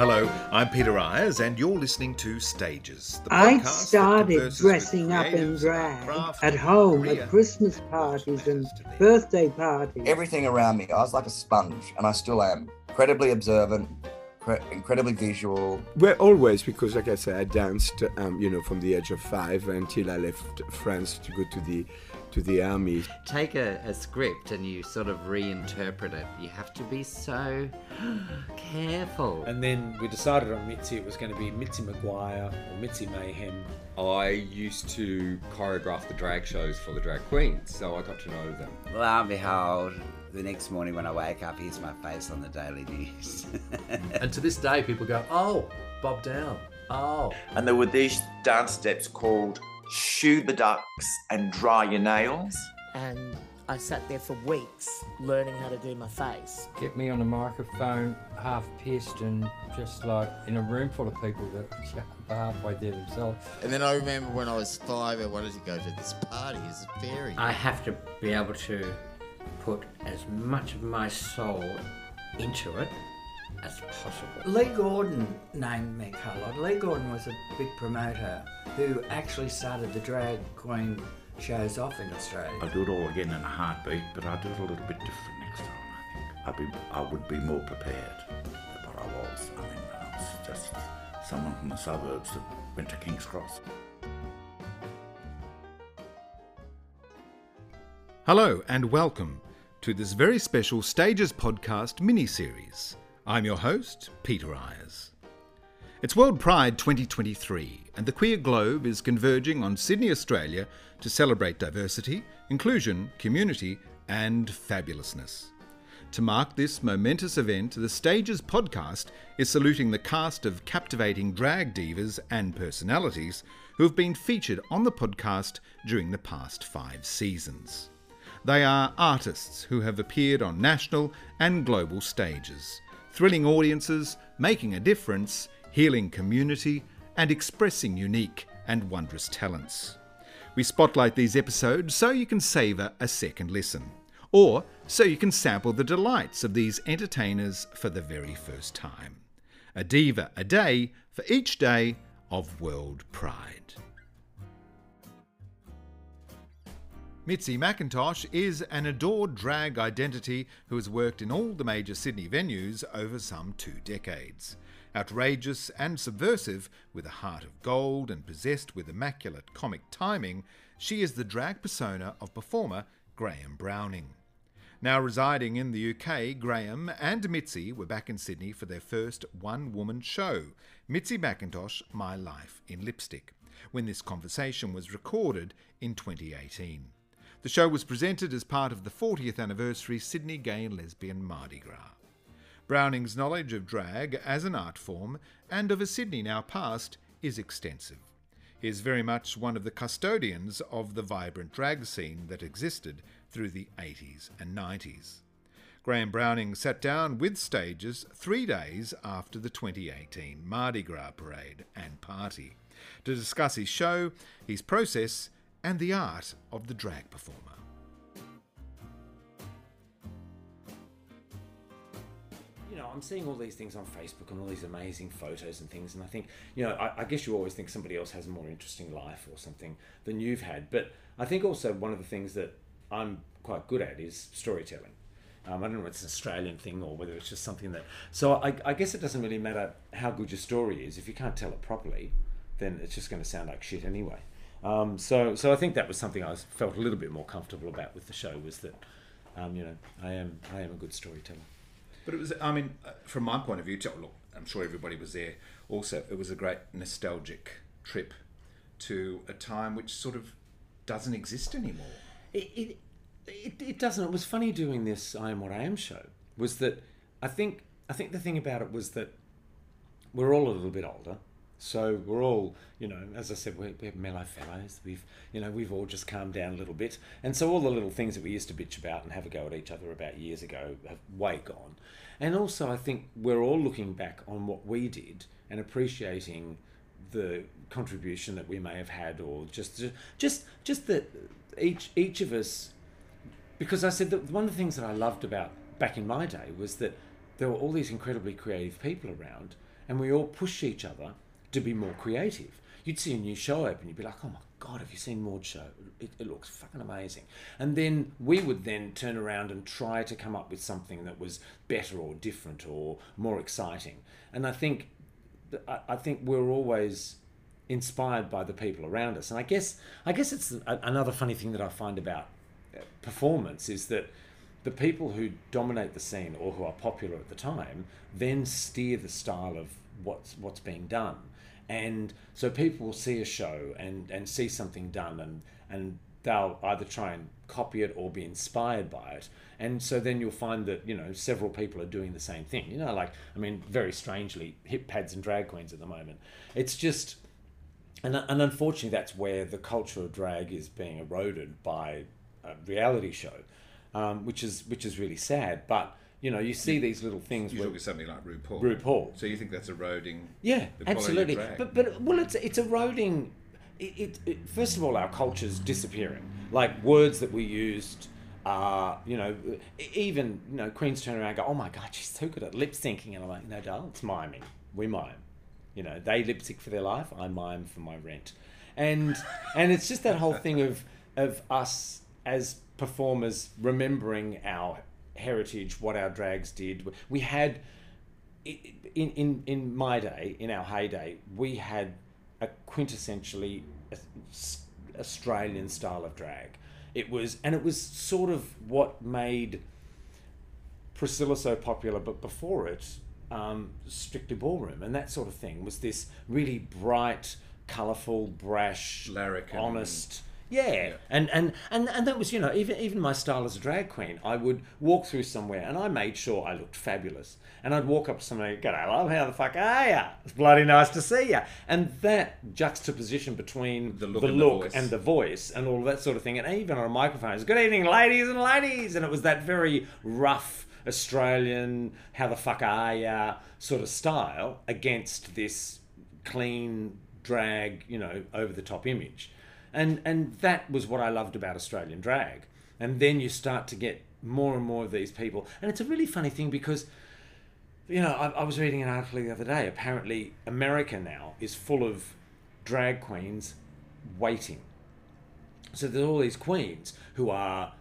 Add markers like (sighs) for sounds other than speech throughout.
Hello, I'm Peter Ayres, and you're listening to Stages. The I started dressing up in drag at home at Christmas parties and birthday parties. Everything around me, I was like a sponge, and I still am. Incredibly observant, incredibly visual. Well, always because, like I said, I danced, um, you know, from the age of five until I left France to go to the to the army. Take a, a script and you sort of reinterpret it. You have to be so (gasps) careful. And then we decided on Mitzi. It was going to be Mitzi McGuire or Mitzi Mayhem. I used to choreograph the drag shows for the drag queens, so I got to know them. Lo and behold, the next morning when I wake up, here's my face on the Daily News. (laughs) and to this day, people go, "Oh, Bob Downe." Oh. And there were these dance steps called shoe the ducks and dry your nails. And I sat there for weeks learning how to do my face. Get me on a microphone, half pissed, and just like in a room full of people that were halfway there themselves. And then I remember when I was five, I wanted to go to this party as a fairy. I have to be able to put as much of my soul into it as possible. Lee Gordon named me coloured. Lee Gordon was a big promoter who actually started the drag queen shows off in Australia. I'll do it all again in a heartbeat, but I'll do it a little bit different next time, I think. I'd be, I would be more prepared, but I was. I mean, I was just someone from the suburbs that went to King's Cross. Hello and welcome to this very special Stages podcast mini series. I'm your host, Peter Ayres. It's World Pride 2023, and the Queer Globe is converging on Sydney, Australia to celebrate diversity, inclusion, community, and fabulousness. To mark this momentous event, the Stages podcast is saluting the cast of captivating drag divas and personalities who have been featured on the podcast during the past five seasons. They are artists who have appeared on national and global stages thrilling audiences, making a difference, healing community, and expressing unique and wondrous talents. We spotlight these episodes so you can savour a second listen, or so you can sample the delights of these entertainers for the very first time. A diva a day for each day of World Pride. Mitzi McIntosh is an adored drag identity who has worked in all the major Sydney venues over some two decades. Outrageous and subversive, with a heart of gold and possessed with immaculate comic timing, she is the drag persona of performer Graham Browning. Now residing in the UK, Graham and Mitzi were back in Sydney for their first one woman show, Mitzi McIntosh My Life in Lipstick, when this conversation was recorded in 2018. The show was presented as part of the 40th anniversary Sydney Gay and Lesbian Mardi Gras. Browning's knowledge of drag as an art form and of a Sydney now past is extensive. He is very much one of the custodians of the vibrant drag scene that existed through the 80s and 90s. Graham Browning sat down with stages three days after the 2018 Mardi Gras parade and party to discuss his show, his process, and the art of the drag performer. You know, I'm seeing all these things on Facebook and all these amazing photos and things, and I think, you know, I, I guess you always think somebody else has a more interesting life or something than you've had. But I think also one of the things that I'm quite good at is storytelling. Um, I don't know if it's an Australian thing or whether it's just something that. So I, I, guess it doesn't really matter how good your story is. If you can't tell it properly, then it's just going to sound like shit anyway. Um, so, so I think that was something I was, felt a little bit more comfortable about with the show was that, um, you know, I am I am a good storyteller. But it was, I mean, uh, from my point of view, look, I'm sure everybody was there. Also, it was a great nostalgic trip to a time which sort of doesn't exist anymore. It, it, it, it doesn't. It was funny doing this I Am What I Am show. Was that I think I think the thing about it was that we're all a little bit older so we're all, you know, as I said, we're, we're mellow fellows. We've, you know, we've all just calmed down a little bit, and so all the little things that we used to bitch about and have a go at each other about years ago have way gone. And also, I think we're all looking back on what we did and appreciating the contribution that we may have had, or just, just, just that each each of us. Because I said that one of the things that I loved about back in my day was that there were all these incredibly creative people around and we all push each other to be more creative. You'd see a new show open, you'd be like, "Oh my god, have you seen Maud's show? It, it looks fucking amazing." And then we would then turn around and try to come up with something that was better or different or more exciting. And I think, I, I think we're always inspired by the people around us. And I guess, I guess it's a, another funny thing that I find about uh, performance is that the people who dominate the scene or who are popular at the time then steer the style of what's what's being done and so people will see a show and and see something done and and they'll either try and copy it or be inspired by it. And so then you'll find that you know several people are doing the same thing. You know like i mean very strangely hip pads and drag queens at the moment. It's just and, and unfortunately that's where the culture of drag is being eroded by a reality show um, which is which is really sad. But you know, you see these little things. You talk of something like RuPaul. RuPaul. So you think that's eroding? Yeah, the absolutely. But but well, it's it's eroding. It, it, it, first of all, our culture's disappearing. Like words that we used. Uh, you know, even you know, Queens turn around and go, "Oh my God, she's so good at lip syncing," and I'm like, "No, darling, it's miming. We mime. You know, they lip sync for their life. I mime for my rent." And and it's just that whole thing of of us as performers remembering our heritage, what our drags did. We had, in, in, in my day, in our heyday, we had a quintessentially Australian style of drag. It was, and it was sort of what made Priscilla so popular, but before it, um, Strictly Ballroom and that sort of thing was this really bright, colourful, brash, Larrikin. honest yeah. And, and and and that was you know even even my style as a drag queen. I would walk through somewhere and I made sure I looked fabulous. And I'd walk up to somebody, and go, "I love how the fuck are ya? It's bloody nice to see ya." And that juxtaposition between the look, the and, look the voice. and the voice and all that sort of thing, and even on a microphone, it's "Good evening, ladies and ladies," and it was that very rough Australian, "How the fuck are ya?" sort of style against this clean drag, you know, over the top image and and that was what I loved about Australian drag. And then you start to get more and more of these people, and it's a really funny thing because, you know, I, I was reading an article the other day. Apparently, America now is full of drag queens waiting. So there's all these queens who are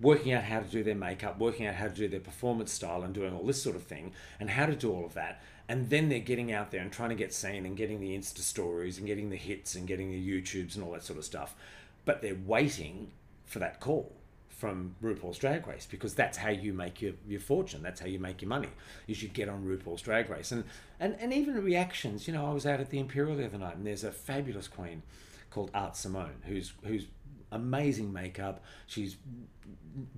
working out how to do their makeup, working out how to do their performance style, and doing all this sort of thing, and how to do all of that and then they're getting out there and trying to get seen and getting the Insta stories and getting the hits and getting the YouTubes and all that sort of stuff. But they're waiting for that call from RuPaul's Drag Race because that's how you make your, your fortune. That's how you make your money. You should get on RuPaul's Drag Race. And, and, and even reactions, you know, I was out at the Imperial the other night and there's a fabulous queen called Art Simone who's, who's amazing makeup. She's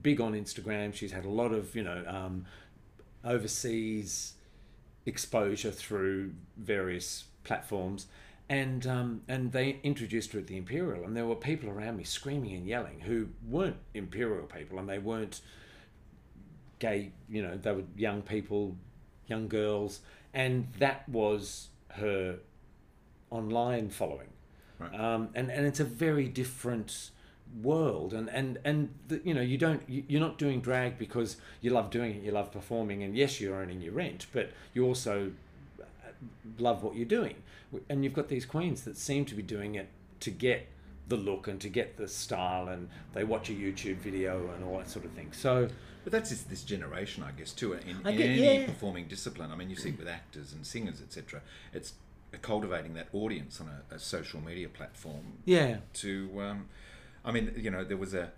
big on Instagram. She's had a lot of, you know, um, overseas exposure through various platforms. And, um, and they introduced her at the Imperial, and there were people around me screaming and yelling who weren't Imperial people, and they weren't gay, you know, they were young people, young girls, and that was her online following. Right. Um, and, and it's a very different world and and and the, you know you don't you, you're not doing drag because you love doing it you love performing and yes you're earning your rent but you also uh, love what you're doing and you've got these queens that seem to be doing it to get the look and to get the style and they watch a youtube video and all that sort of thing so but that's just this generation i guess too in, in get- any yeah. performing discipline i mean you see it with actors and singers etc it's cultivating that audience on a, a social media platform Yeah. to um, I mean, you know, there was a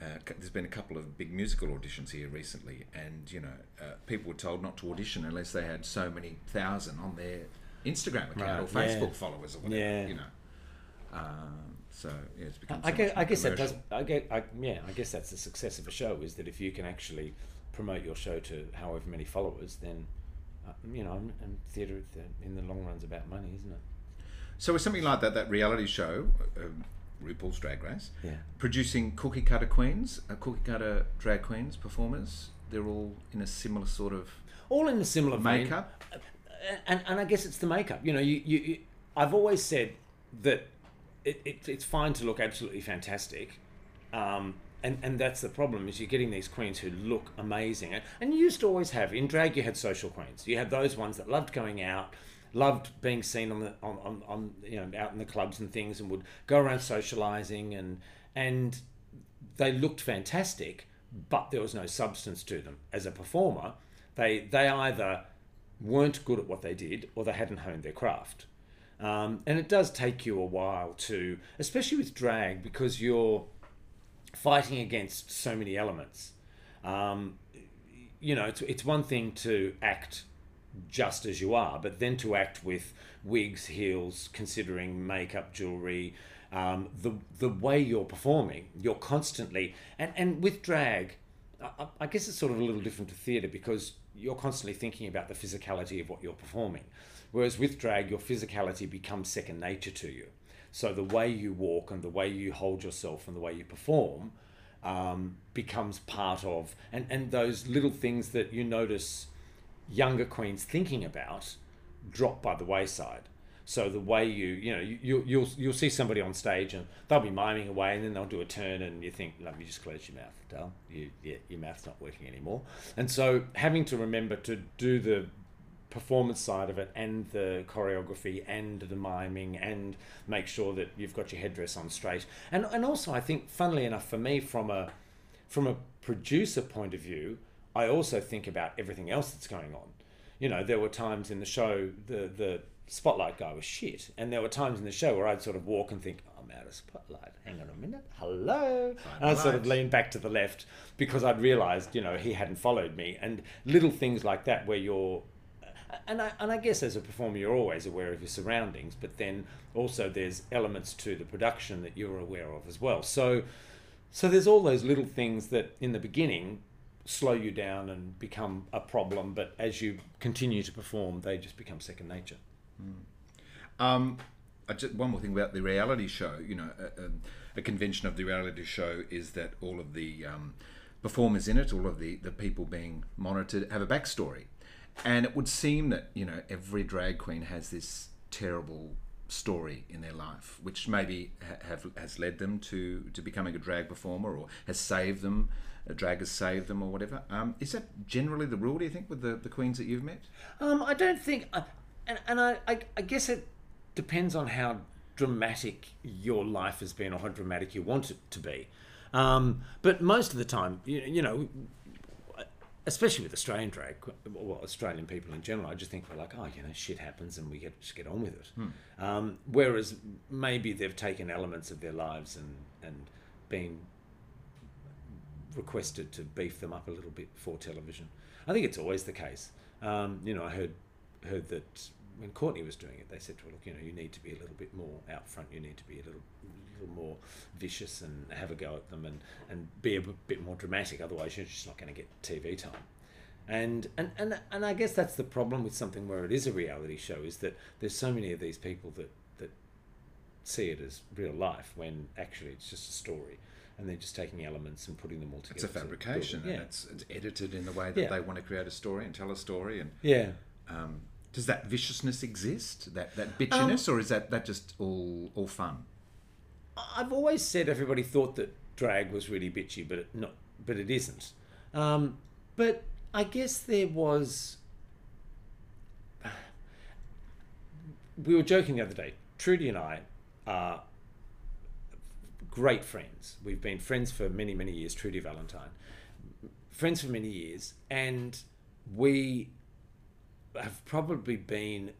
uh, there's been a couple of big musical auditions here recently, and you know, uh, people were told not to audition unless they had so many thousand on their Instagram account Right, or Facebook yeah. followers or whatever. Yeah. You know, um, so yeah, it's become. I so guess, much I guess that does. I get. I, yeah, I guess that's the success of a show is that if you can actually promote your show to however many followers, then uh, you know, and, theatre at the- in the long run's about money, isn't it? So with something like that, that reality show, um, RuPaul's Drag Race, Yeah. producing cookie cutter queens, uh, cookie cutter drag queens, performers, they're all in a similar sort of all in a similar vein. makeup. and and I guess it's the makeup. You know, you, you, you I've always said that it, it, it's fine to look absolutely fantastic, um, and and that's the problem is you're getting these queens who look amazing and, and you used to always have in drag you had social queens you had those ones that loved going out loved being seen on the on, on, on you know out in the clubs and things and would go around socializing and and they looked fantastic but there was no substance to them as a performer they they either weren't good at what they did or they hadn't honed their craft um, and it does take you a while to especially with drag because you're fighting against so many elements. Um, you know, it's, it's one thing to act just as you are, but then to act with wigs, heels, considering makeup, jewelry, um, the the way you're performing, you're constantly and and with drag, I, I guess it's sort of a little different to theatre because you're constantly thinking about the physicality of what you're performing, whereas with drag, your physicality becomes second nature to you. So the way you walk and the way you hold yourself and the way you perform um, becomes part of, and, and those little things that you notice younger queens thinking about drop by the wayside. So the way you, you know, you, you'll you'll see somebody on stage and they'll be miming away, and then they'll do a turn, and you think, let me just close your mouth, Dale. You, yeah, your mouth's not working anymore. And so having to remember to do the performance side of it and the choreography and the miming and make sure that you've got your headdress on straight and and also I think funnily enough for me from a from a producer point of view I also think about everything else that's going on. You know there were times in the show the the spotlight guy was shit. And there were times in the show where I'd sort of walk and think oh, I'm out of spotlight. Hang on a minute. Hello. And I'd sort of leaned back to the left because I'd realized you know he hadn't followed me. And little things like that where you're and I, and I guess as a performer you're always aware of your surroundings but then also there's elements to the production that you're aware of as well. So so there's all those little things that in the beginning slow you down and become a problem but as you continue to perform they just become second nature mm. um, just, one more thing about the reality show you know a, a, a, convention of the reality show is that all of the um, performers in it all of the, the people being monitored have a backstory and it would seem that you know every drag queen has this terrible story in their life, which maybe ha- have has led them to to becoming a drag performer or has saved them. A drag has saved them or whatever. Um, is that generally the rule? Do you think with the, the queens that you've met? Um, I don't think, uh, and and I, I I guess it depends on how dramatic your life has been or how dramatic you want it to be. Um, but most of the time, you, you know, especially with Australian drag, well, Australian people in general, I just think we're like, oh, you know, shit happens and we get just get on with it. Hmm. Um, whereas maybe they've taken elements of their lives and and been requested to beef them up a little bit for television. I think it's always the case. Um, you know, I heard heard that when Courtney was doing it, they said to her, look, you know, you need to be a little bit more out front. You need to be a little little more vicious and have a go at them and, and be a bit more dramatic. Otherwise, you're just not going to get TV time. And, and, and, and I guess that's the problem with something where it is a reality show is that there's so many of these people that, that see it as real life when actually it's just a story and they're just taking elements and putting them all together. It's a fabrication, yeah. and it's, it's edited in the way that yeah. they want to create a story and tell a story. And yeah, um, does that viciousness exist? That that bitchiness, um, or is that that just all all fun? I've always said everybody thought that drag was really bitchy, but it, not, but it isn't. Um, but I guess there was. (sighs) We were joking the other day. Trudy and I are great friends. We've been friends for many, many years. Trudy Valentine, friends for many years, and we have probably been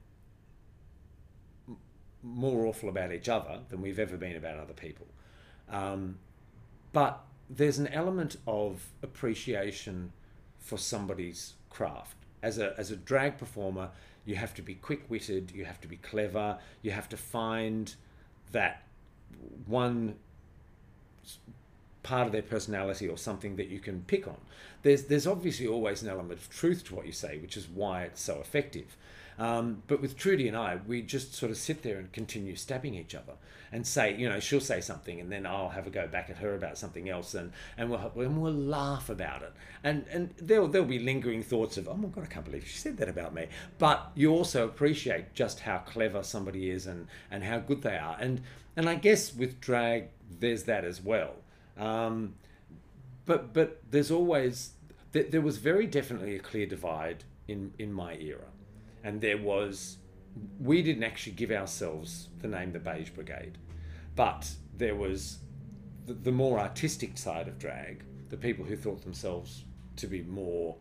more awful about each other than we've ever been about other people. Um, but there's an element of appreciation for somebody's craft. As a, as a drag performer, you have to be quick witted, you have to be clever, you have to find that one part of their personality or something that you can pick on. There's, there's obviously always an element of truth to what you say, which is why it's so effective. Um, but with Trudy and I, we just sort of sit there and continue stabbing each other and say, you know, she'll say something and then I'll have a go back at her about something else and, and, we'll, and we'll laugh about it. And, and there'll, there'll be lingering thoughts of, oh my God, I can't believe she said that about me. But you also appreciate just how clever somebody is and, and how good they are. And, and I guess with drag, there's that as well. Um, but but there's always there was very definitely a clear divide in in my era, and there was we didn't actually give ourselves the name the Beige Brigade, but there was the, the more artistic side of drag, the people who thought themselves to be more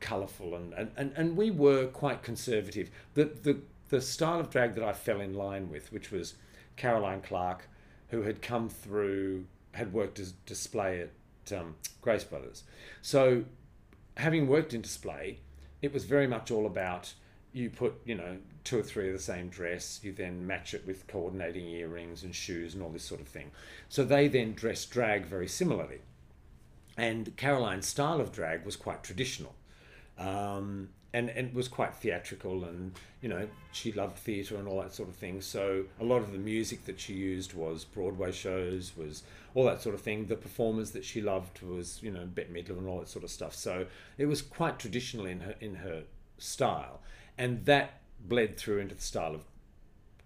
colourful and, and, and, and we were quite conservative. The, the, the style of drag that I fell in line with, which was Caroline Clarke, who had come through, had worked as display at um, Grace Brothers. So, having worked in display, it was very much all about you put, you know, two or three of the same dress, you then match it with coordinating earrings and shoes and all this sort of thing. So they then dressed drag very similarly. And Caroline's style of drag was quite traditional. Um, and, and was quite theatrical and you know she loved theatre and all that sort of thing. So a lot of the music that she used was broadway shows was all that sort of thing. The performers that she loved was you know bette midler and all that sort of stuff. So it was quite traditional in her in her style. And that bled through into the style of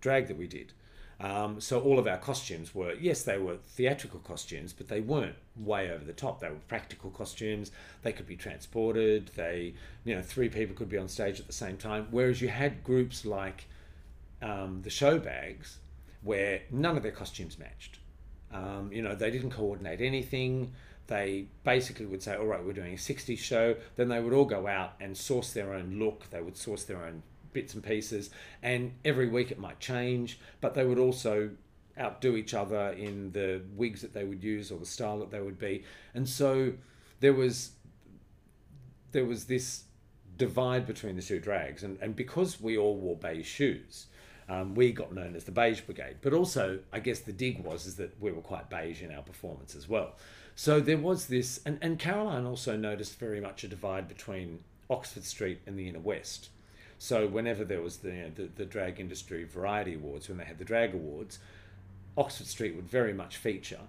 drag that we did um, so all of our costumes were, yes, they were theatrical costumes, but they weren't way over the top. They were practical costumes. They could be transported. They, you know, three people could be on stage at the same time. Whereas you had groups like um, the show bags, where none of their costumes matched. Um, you know, they didn't coordinate anything. They basically would say, all right, we're doing a 60s show. Then they would all go out and source their own look. They would source their own bits and pieces, and every week it might change, but they would also outdo each other in the wigs that they would use or the style that they would be. And so there was there was this divide between the two drags, and, and because we all wore beige shoes, um, we got known as the Beige Brigade. But also, I guess the dig was is that we were quite beige in our performance as well. So there was this, and, and Caroline also noticed very much a divide between Oxford Street and the inner west. So whenever there was the, you know, the, the drag industry variety awards, when they had the drag awards, Oxford Street would very much feature,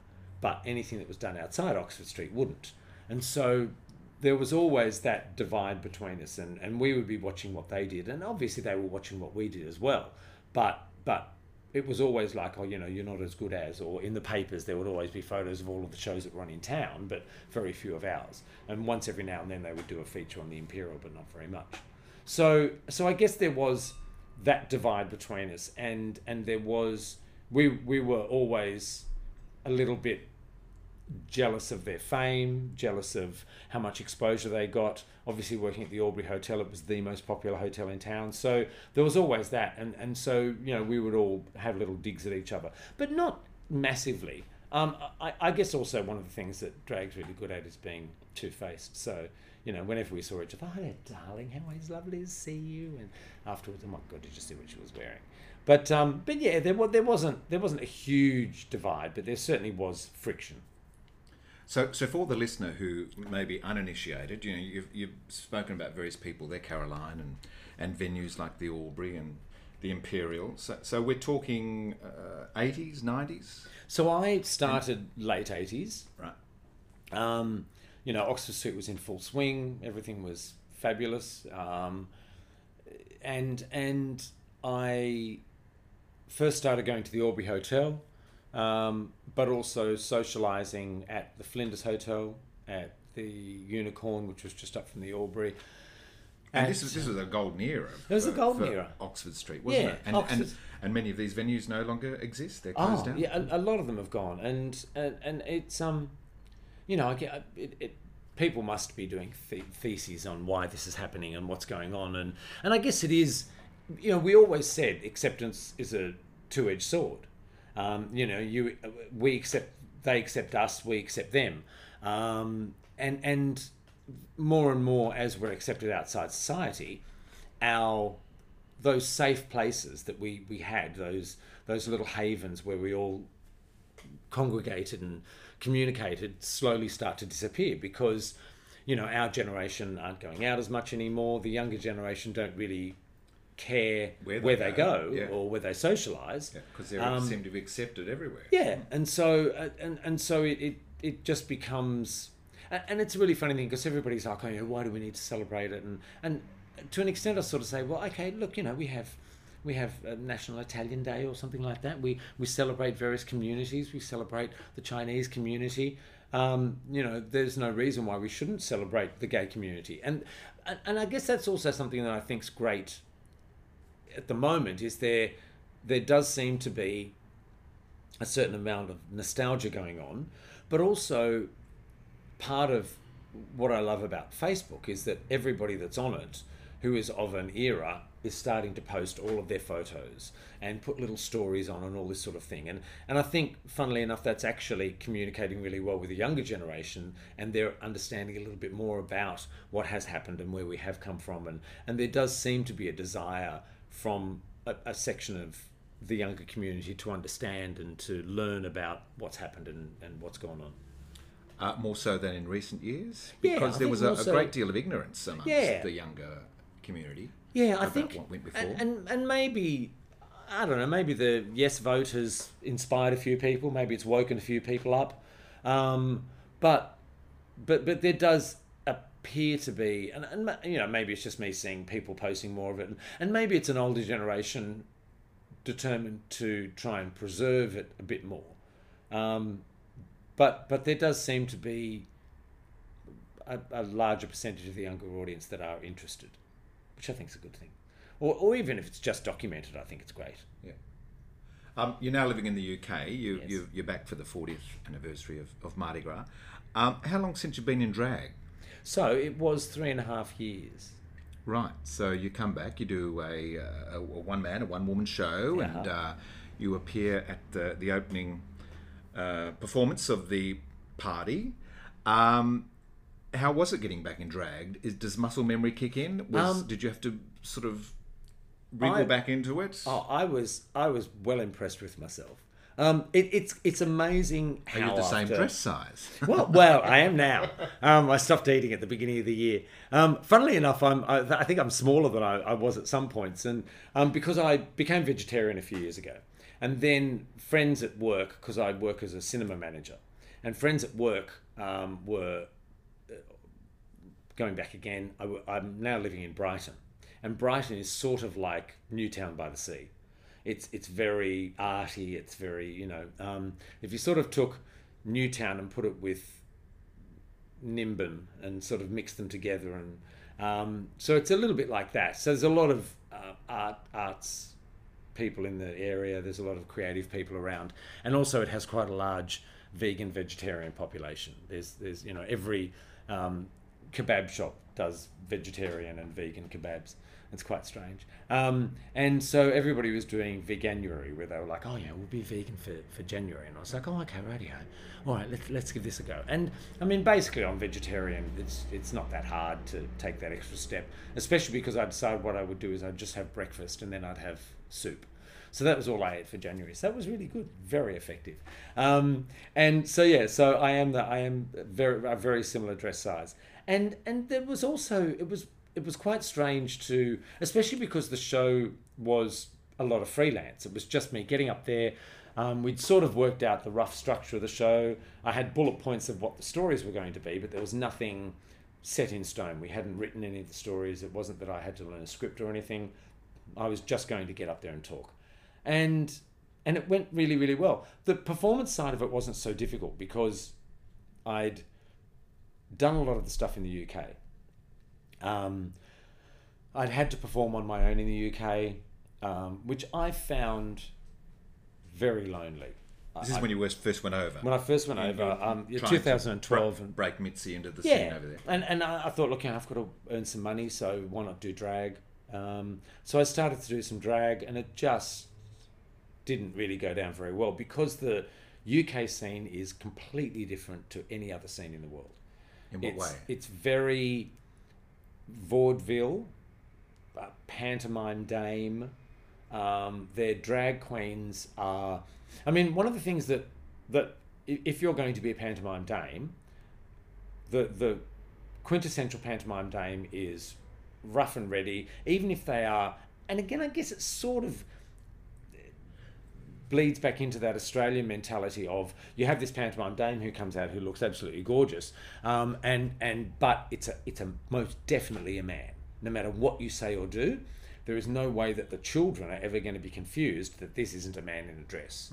but anything that was done outside Oxford Street wouldn't. And so there was always that divide between us, and, and we would be watching what they did, and obviously they were watching what we did as well. But but it was always like, oh, you know, you're not as good as, or in the papers there would always be photos of all of the shows that run in town, but very few of ours. And once every now and then they would do a feature on the Imperial, but not very much. So so I guess there was that divide between us, and and there was we we were always a little bit jealous of their fame, jealous of how much exposure they got. Obviously, working at the Albury Hotel, it was the most popular hotel in town. So there was always that, and and so you know we would all have little digs at each other, but not massively. Um, I, I guess also one of the things that drag's really good at is being two faced. So you know, whenever we saw each other, oh, darling, how is lovely to see you. And afterwards, oh my God, did you see what she was wearing? But um, but yeah, there was there wasn't there wasn't a huge divide, but there certainly was friction. So, so for the listener who may be uninitiated, you know, you've, you've spoken about various people there, Caroline, and and venues like the Albury and the Imperial. So, so we're talking uh, 80s, 90s? So I started late 80s. Right. Um, you know, Oxford Street was in full swing. Everything was fabulous, um, and and I first started going to the Albury Hotel, um, but also socialising at the Flinders Hotel, at the Unicorn, which was just up from the Albury. And this was this was a golden era. It was a golden era. Oxford Street, wasn't yeah, it? And, Oxford. and and many of these venues no longer exist. They're closed oh, down. Yeah, a, a, lot of them have gone, and and, and it's um, you know, I get it, it people must be doing th- theses on why this is happening and what's going on, and and I guess it is, you know, we always said acceptance is a two-edged sword. Um, you know, you we accept they accept us, we accept them, um, and and more and more as we're accepted outside society, our those safe places that we we had those those little havens where we all congregated and communicated slowly start to disappear because you know our generation aren't going out as much anymore. The younger generation don't really care where they, where they go, go yeah. or where they socialize. Because yeah, they um, seem to be accepted everywhere. yeah and so uh, and and so it, it it just becomes and it's a really funny thing because everybody's like oh, why do we need to celebrate it? And and to an extent i sort of say well okay look you know we have we have a National Italian Day or something like that. We we celebrate various communities. We celebrate the Chinese community. um, you know, there's no reason why we shouldn't celebrate the gay community. And and, and I guess that's also something that I think's great at the moment is there there does seem to be a certain amount of nostalgia going on, but also part of what I love about Facebook is that everybody that's on it who is of an era is starting to post all of their photos and put little stories on and all this sort of thing. And and I think, funnily enough, that's actually communicating really well with the younger generation and they're understanding a little bit more about what has happened and where we have come from. And and there does seem to be a desire from a, a section of the younger community to understand and to learn about what's happened and, and what's gone on. Uh, more so than in recent years, because I there was a, a great deal of ignorance amongst Yeah. the younger community. Yeah, I think, what went before. and, and and maybe I don't know, maybe the yes vote has inspired a few people. Maybe it's woken a few people up, um, but but but there does appear to be, and, and you know, maybe it's just me seeing people posting more of it, and maybe it's an older generation determined to try and preserve it a bit more. Um, but but there does seem to be a, a larger percentage of the younger audience that are interested, which I think is a good thing. Or, or even if it's just documented, I think it's great. Yeah. Um, you're now living in the UK. You, you, you're back for the 40th anniversary of, of Mardi Gras. Um, how long since you've been in drag? So it was three and a half years. Right. So you come back, you do a, a, a one man, a one woman show, and uh, you appear at the, the opening uh, performance of the party. Um, how was it getting back and dragged? Is, does muscle memory kick in? Was, Um, did you have to sort of wriggle I- back into it? Oh, I was I was well impressed with myself. Um, it, it's it's amazing Are how you the same after- dress size? (laughs) well, well, I am now. (laughs) Um, I stopped eating at the beginning of the year. Um, funnily enough, I'm I, I think I'm smaller than I, I was at some points, and um, because I became vegetarian a few years ago, and then friends at work, because I work as a cinema manager, and friends at work um, were going back again. I, w- I'm now living in Brighton, and Brighton is sort of like Newtown by the sea. It's it's very arty. It's very you know. Um, if you sort of took Newtown and put it with Nimbin and sort of mix them together, and um, so it's a little bit like that. So there's a lot of uh, art arts people in the area. There's a lot of creative people around, and also it has quite a large vegan vegetarian population. There's there's you know every um, kebab shop does vegetarian and vegan kebabs. It's quite strange. Um, and so everybody was doing veganuary, where they were like, "Oh yeah, we'll be vegan for, for January," and I was like, "Oh okay, radio. All right, let's let's give this a go." And I mean, basically, I'm vegetarian. It's it's not that hard to take that extra step, especially because I decided what I would do is I'd just have breakfast and then I'd have soup. So that was all I ate for January. So that was really good, very effective. Um, and so yeah, so I am the I am very a very similar dress size, and and there was also it was it was quite strange to, especially because the show was a lot of freelance. It was just me getting up there. Um, we'd sort of worked out the rough structure of the show. I had bullet points of what the stories were going to be, but there was nothing set in stone. We hadn't written any of the stories. It wasn't that I had to learn a script or anything. I was just going to get up there and talk. And and it went really, really well. The performance side of it wasn't so difficult because I'd done a lot of the stuff in the UK. Um, I'd had to perform on my own in the UK, um, which I found very lonely. This is I- when you first went over. When I first went over, um, yeah, trying to 2012, break- and break Mitzi into the yeah, scene over there. And and I, I thought, look, I've got to earn some money, so why not do drag? Um, so I started to do some drag, and it just didn't really go down very well because the UK scene is completely different to any other scene in the world. In what it's, way? It's very vaudeville, uh, pantomime dame. Um, their drag queens are. I mean, one of the things that that if you're going to be a pantomime dame, the the quintessential pantomime dame is rough and ready, even if they are. And again, I guess it's sort of bleeds back into that Australian mentality of you have this pantomime dame who comes out who looks absolutely gorgeous, um, and and but it's a it's a most definitely a man. No matter what you say or do, there is no way that the children are ever going to be confused that this isn't a man in a dress.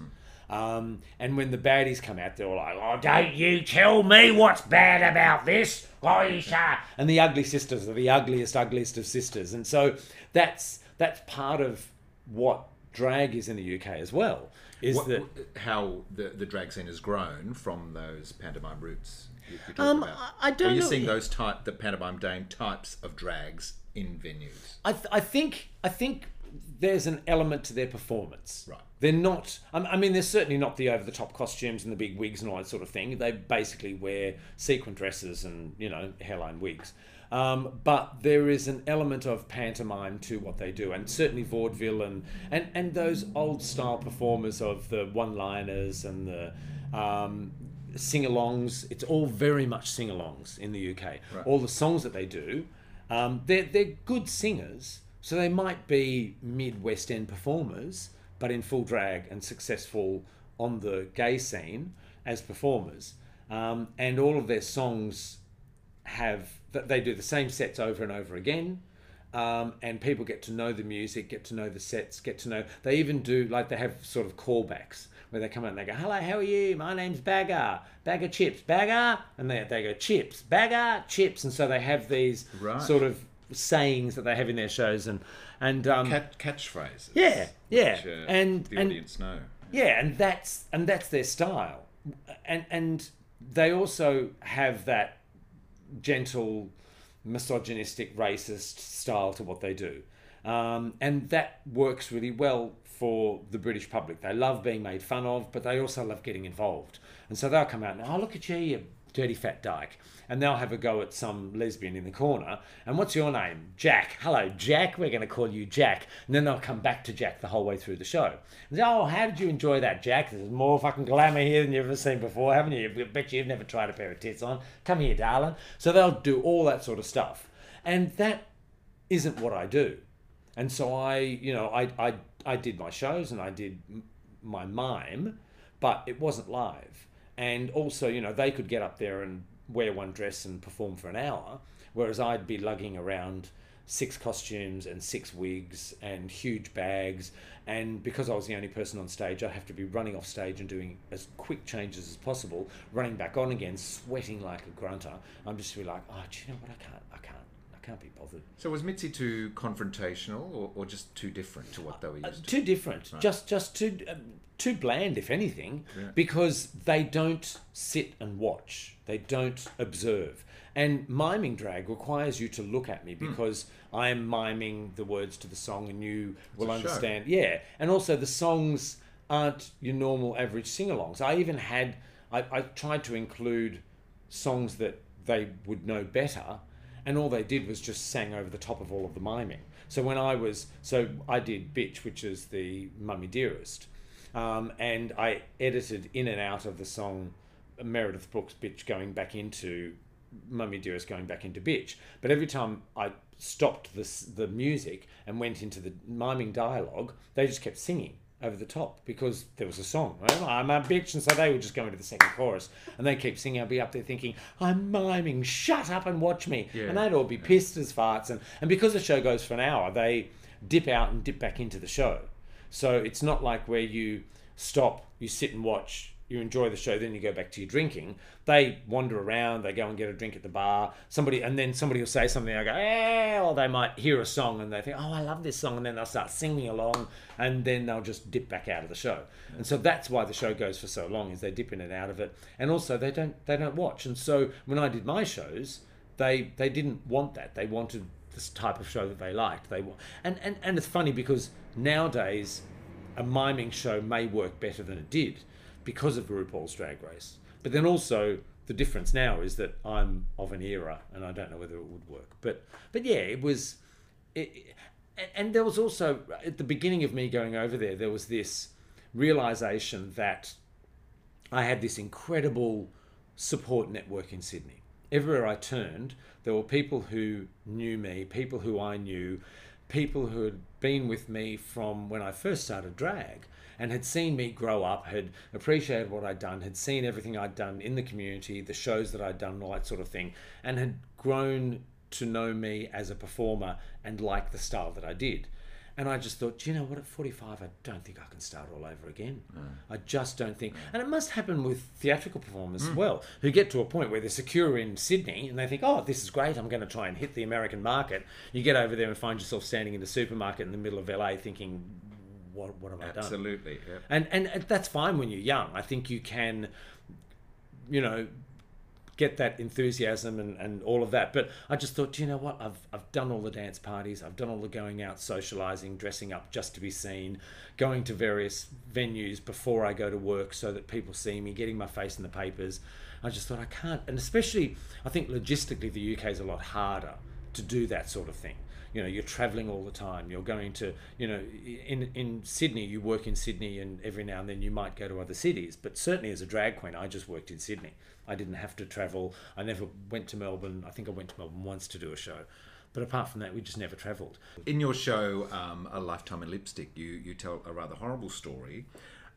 Um, and when the baddies come out, they're all like, "Oh, don't you tell me what's bad about this, Aisha!" And the ugly sisters are the ugliest, ugliest of sisters, and so that's that's part of what drag is in the UK as well. Is What- that how the, the drag scene has grown from those pantomime roots you- you're Um, about? I- I don't Are you know- seeing those type, the pantomime dame types of drags in venues? I, th- I think I think there's an element to their performance. Right. They're not. I I mean, they're certainly not the over the top costumes and the big wigs and all that sort of thing. They basically wear sequin dresses and you know hairline wigs. Um, but there is an element of pantomime to what they do, and certainly vaudeville and and, and those old style performers of the one liners and the um, sing-alongs. It's all very much sing-alongs in the UK. Right. All the songs that they do, um, they're they're good singers, so they might be mid West End performers, but in full drag and successful on the gay scene as performers. Um, and all of their songs have that they do the same sets over and over again. Um, and people get to know the music, get to know the sets, get to know. They even do like they have sort of callbacks where they come out and they go, "Hello, how are you? My name's Bagger. Bagger Chips. Bagger," and they they go, "Chips. Bagger Chips," and so they have these Right. sort of sayings that they have in their shows and and um, Cat, catchphrases. yeah, yeah, which, uh, and the and audience know. yeah, and that's and that's their style, and and they also have that gentle, misogynistic, racist style to what they do, um, and that works really well for the British public. They love being made fun of, but they also love getting involved, and so they'll come out and oh look at you, you dirty fat dyke. And they'll have a go at some lesbian in the corner. And what's your name? Jack. Hello, Jack. We're going to call you Jack. And then they'll come back to Jack the whole way through the show. Say, oh, how did you enjoy that, Jack? There's more fucking glamour here than you've ever seen before, haven't you? I bet you've never tried a pair of tits on. Come here, darling. So they'll do all that sort of stuff. And that isn't what I do. And so I, you know, I, I, I did my shows and I did my mime, but it wasn't live. And also, you know, they could get up there and wear one dress and perform for an hour, whereas I'd be lugging around six costumes and six wigs and huge bags. And because I was the only person on stage, I'd have to be running off stage and doing as quick changes as possible, running back on again, sweating like a grunter. I'm just really like, oh, do you know what? I can't, can't, be bothered. So was Mitzi too confrontational, or, or just too different to what they were used to? too different Right. just just too um, too bland if anything Yeah. because they don't sit and watch they don't observe and miming drag requires you to look at me Hmm. because i am miming the words to the song and you will a show. understand yeah and also the songs aren't your normal average sing-alongs i even had I, I tried to include songs that they would know better and all they did was just sang over the top of all of the miming. So when I was, so I did Bitch, which is the Mummy Dearest, um, and I edited in and out of the song Meredith Brooks' Bitch going back into Mummy Dearest going back into Bitch. But every time I stopped this, the music and went into the miming dialogue, they just kept singing over the top because there was a song. Well, I'm a bitch, and so they would just go into the second chorus and they keep singing. I'd be up there thinking, I'm miming, shut up and watch me. Yeah, And they'd all be pissed as farts. And, and because the show goes for an hour, they dip out and dip back into the show. So it's not like where you stop, you sit and watch, you enjoy the show, then you go back to your drinking. They wander around, they go and get a drink at the bar. Somebody and then somebody will say something. I go, eh, or they might hear a song and they think, oh, I love this song, and then they'll start singing along, and then they'll just dip back out of the show. And so that's why the show goes for so long, is they dip in and out of it, and also they don't they don't watch. And so when I did my shows, they they didn't want that. They wanted this type of show that they liked. They and and and it's funny because nowadays a miming show may work better than it did because of RuPaul's Drag Race. But then also the difference now is that I'm of an era, and I don't know whether it would work. But but yeah, it was. It, and- and there was also at the beginning of me going over there, there was this realization that I had this incredible support network in Sydney. Everywhere I turned, there were people who knew me, people who I knew, people who had been with me from when I first started drag and had seen me grow up, had appreciated what I'd done, had seen everything I'd done in the community, the shows that I'd done, all that sort of thing, and had grown to know me as a performer and like the style that I did. And I just thought, "Do you know what? At 45, I don't think I can start all over again. I just don't think. And it must happen with theatrical performers as Mm. well, who get to a point where they're secure in Sydney and they think, oh, this is great. I'm going to try and hit the American market. You get over there and find yourself standing in the supermarket in the middle of LA thinking, what, what have I done? Absolutely, and and that's fine when you're young. I think you can, you know, get that enthusiasm and, and all of that. But I just thought, you know what? I've, I've done all the dance parties. I've done all the going out, socializing, dressing up just to be seen, going to various venues before I go to work so that people see me, getting my face in the papers. I just thought I can't. And especially, I think logistically, the UK is a lot harder to do that sort of thing. You know, you're traveling all the time. You're going to, you know, in in Sydney, you work in Sydney, and every now and then you might go to other cities. But certainly as a drag queen, I just worked in Sydney. I didn't have to travel. I never went to Melbourne. I think I went to Melbourne once to do a show. But apart from that, we just never travelled. In your show, um, A Lifetime in Lipstick, you, you tell a rather horrible story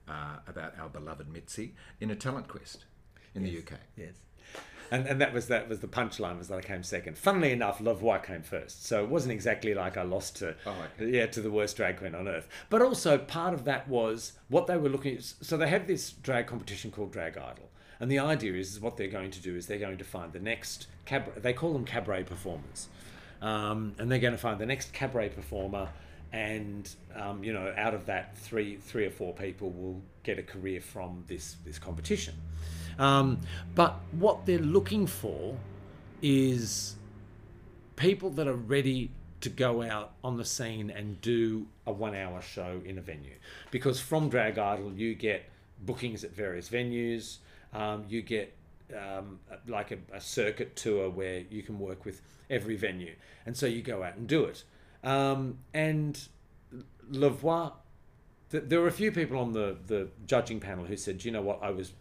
uh, about our beloved Mitzi in a talent quest in the UK. Yes. And, and that was that was the punchline was that I came second. Funnily enough, La Voix came first, so it wasn't exactly like I lost to yeah to the worst drag queen on earth. But also part of that was what they were looking. at. So they have this drag competition called Drag Idol, and the idea is, is what they're going to do is they're going to find the next cabaret. They call them cabaret performers, um, and they're going to find the next cabaret performer, and um, you know out of that three three or four people will get a career from this this competition. Um, but what they're looking for is people that are ready to go out on the scene and do a one hour show in a venue. Because from Drag Idol, you get bookings at various venues, um, you get um, like a, a circuit tour where you can work with every venue. And so you go out and do it. Um, and La Voix, th- there were a few people on the, the judging panel who said, you know what, I was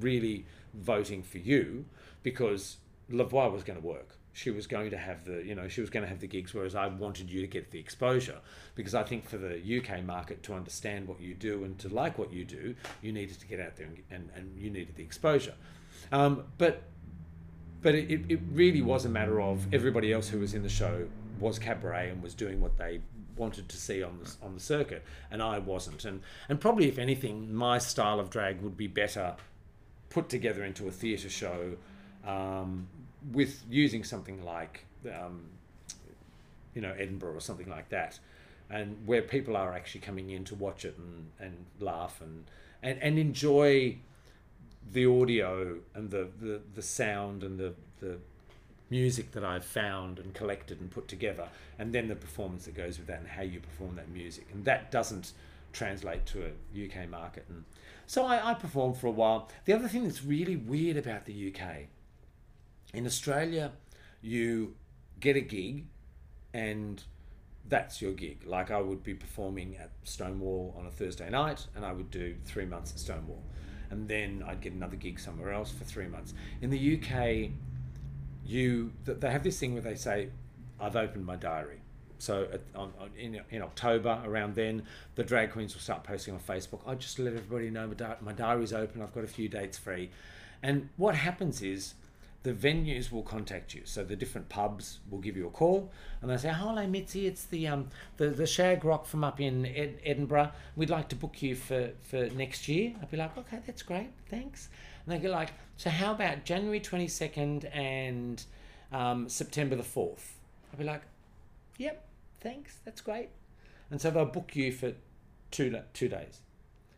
really voting for you because La Voix was going to work. She was going to have the, you know, she was going to have the gigs, whereas I wanted you to get the exposure because I think for the UK market to understand what you do and to like what you do, you needed to get out there and, and, and you needed the exposure. Um, but but it, it really was a matter of everybody else who was in the show was cabaret and was doing what they wanted to see on the on the circuit, and I wasn't. And and probably if anything, my style of drag would be better put together into a theatre show um, with using something like um, you know Edinburgh or something like that, and where people are actually coming in to watch it and, and laugh and, and and enjoy the audio and the, the, the sound and the, the music that I've found and collected and put together, and then the performance that goes with that and how you perform that music. And that doesn't translate to a UK market. And so I, I performed for a while. The other thing that's really weird about the UK, in Australia, you get a gig and that's your gig. Like I would be performing at Stonewall on a Thursday night and I would do three months at Stonewall. And then I'd get another gig somewhere else for three months. In the UK, you they have this thing where they say, "I've opened my diary." So at, on, on, in, in October, around then, the drag queens will start posting on Facebook. I just let everybody know my, di- my diary's open. I've got a few dates free, and what happens is the venues will contact you. So the different pubs will give you a call and they say, "Hello, Mitzi, it's the um the, the Shag Rock from up in Ed- Edinburgh. We'd like to book you for for next year." I'd be like, "Okay, that's great, thanks." And they go like, "So how about January twenty second and um, September the fourth? I'd be like, "Yep, thanks, that's great." And so they'll book you for two two days,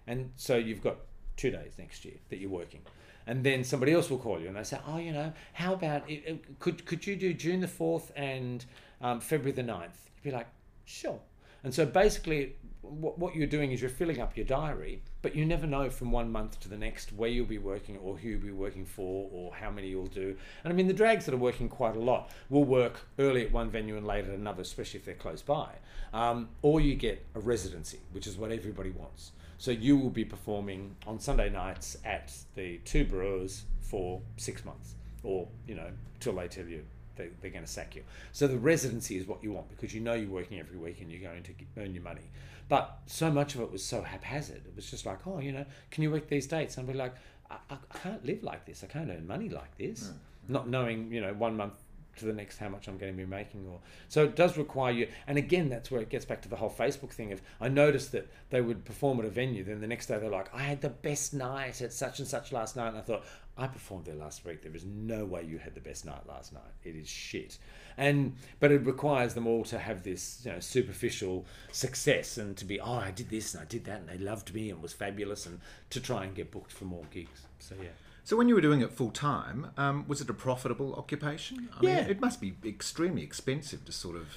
and so you've got two days next year that you're working and then somebody else will call you and they say, oh, you know, how about it, could could you do June the fourth and um, February the 9th? You'd be like, sure. And so basically, what, what you're doing is you're filling up your diary, but you never know from one month to the next where you'll be working or who you'll be working for or how many you'll do. And I mean, the drags that are working quite a lot will work early at one venue and late at another, especially if they're close by. Um, or you get a residency, which is what everybody wants. So you will be performing on Sunday nights at the two brewers for six months, or you know, till they tell you they, they're going to sack you. So the residency is what you want because you know you're working every week and you're going to earn your money. But so much of it was so haphazard. It was just like, oh, you know, can you work these dates? And we're like, I, I I can't live like this. I can't earn money like this. Hmm. Not knowing, you know, one month to the next how much I'm going to be making or so it does require you and again that's where it gets back to the whole Facebook thing of I noticed that they would perform at a venue then the next day they're like I had the best night at such and such last night and I thought I performed there last week there is no way you had the best night last night it is shit and but it requires them all to have this you know superficial success and to be oh I did this and I did that and they loved me and was fabulous and to try and get booked for more gigs so yeah so when you were doing it full time, um, was it a profitable occupation? I Yeah. mean, it must be extremely expensive to sort of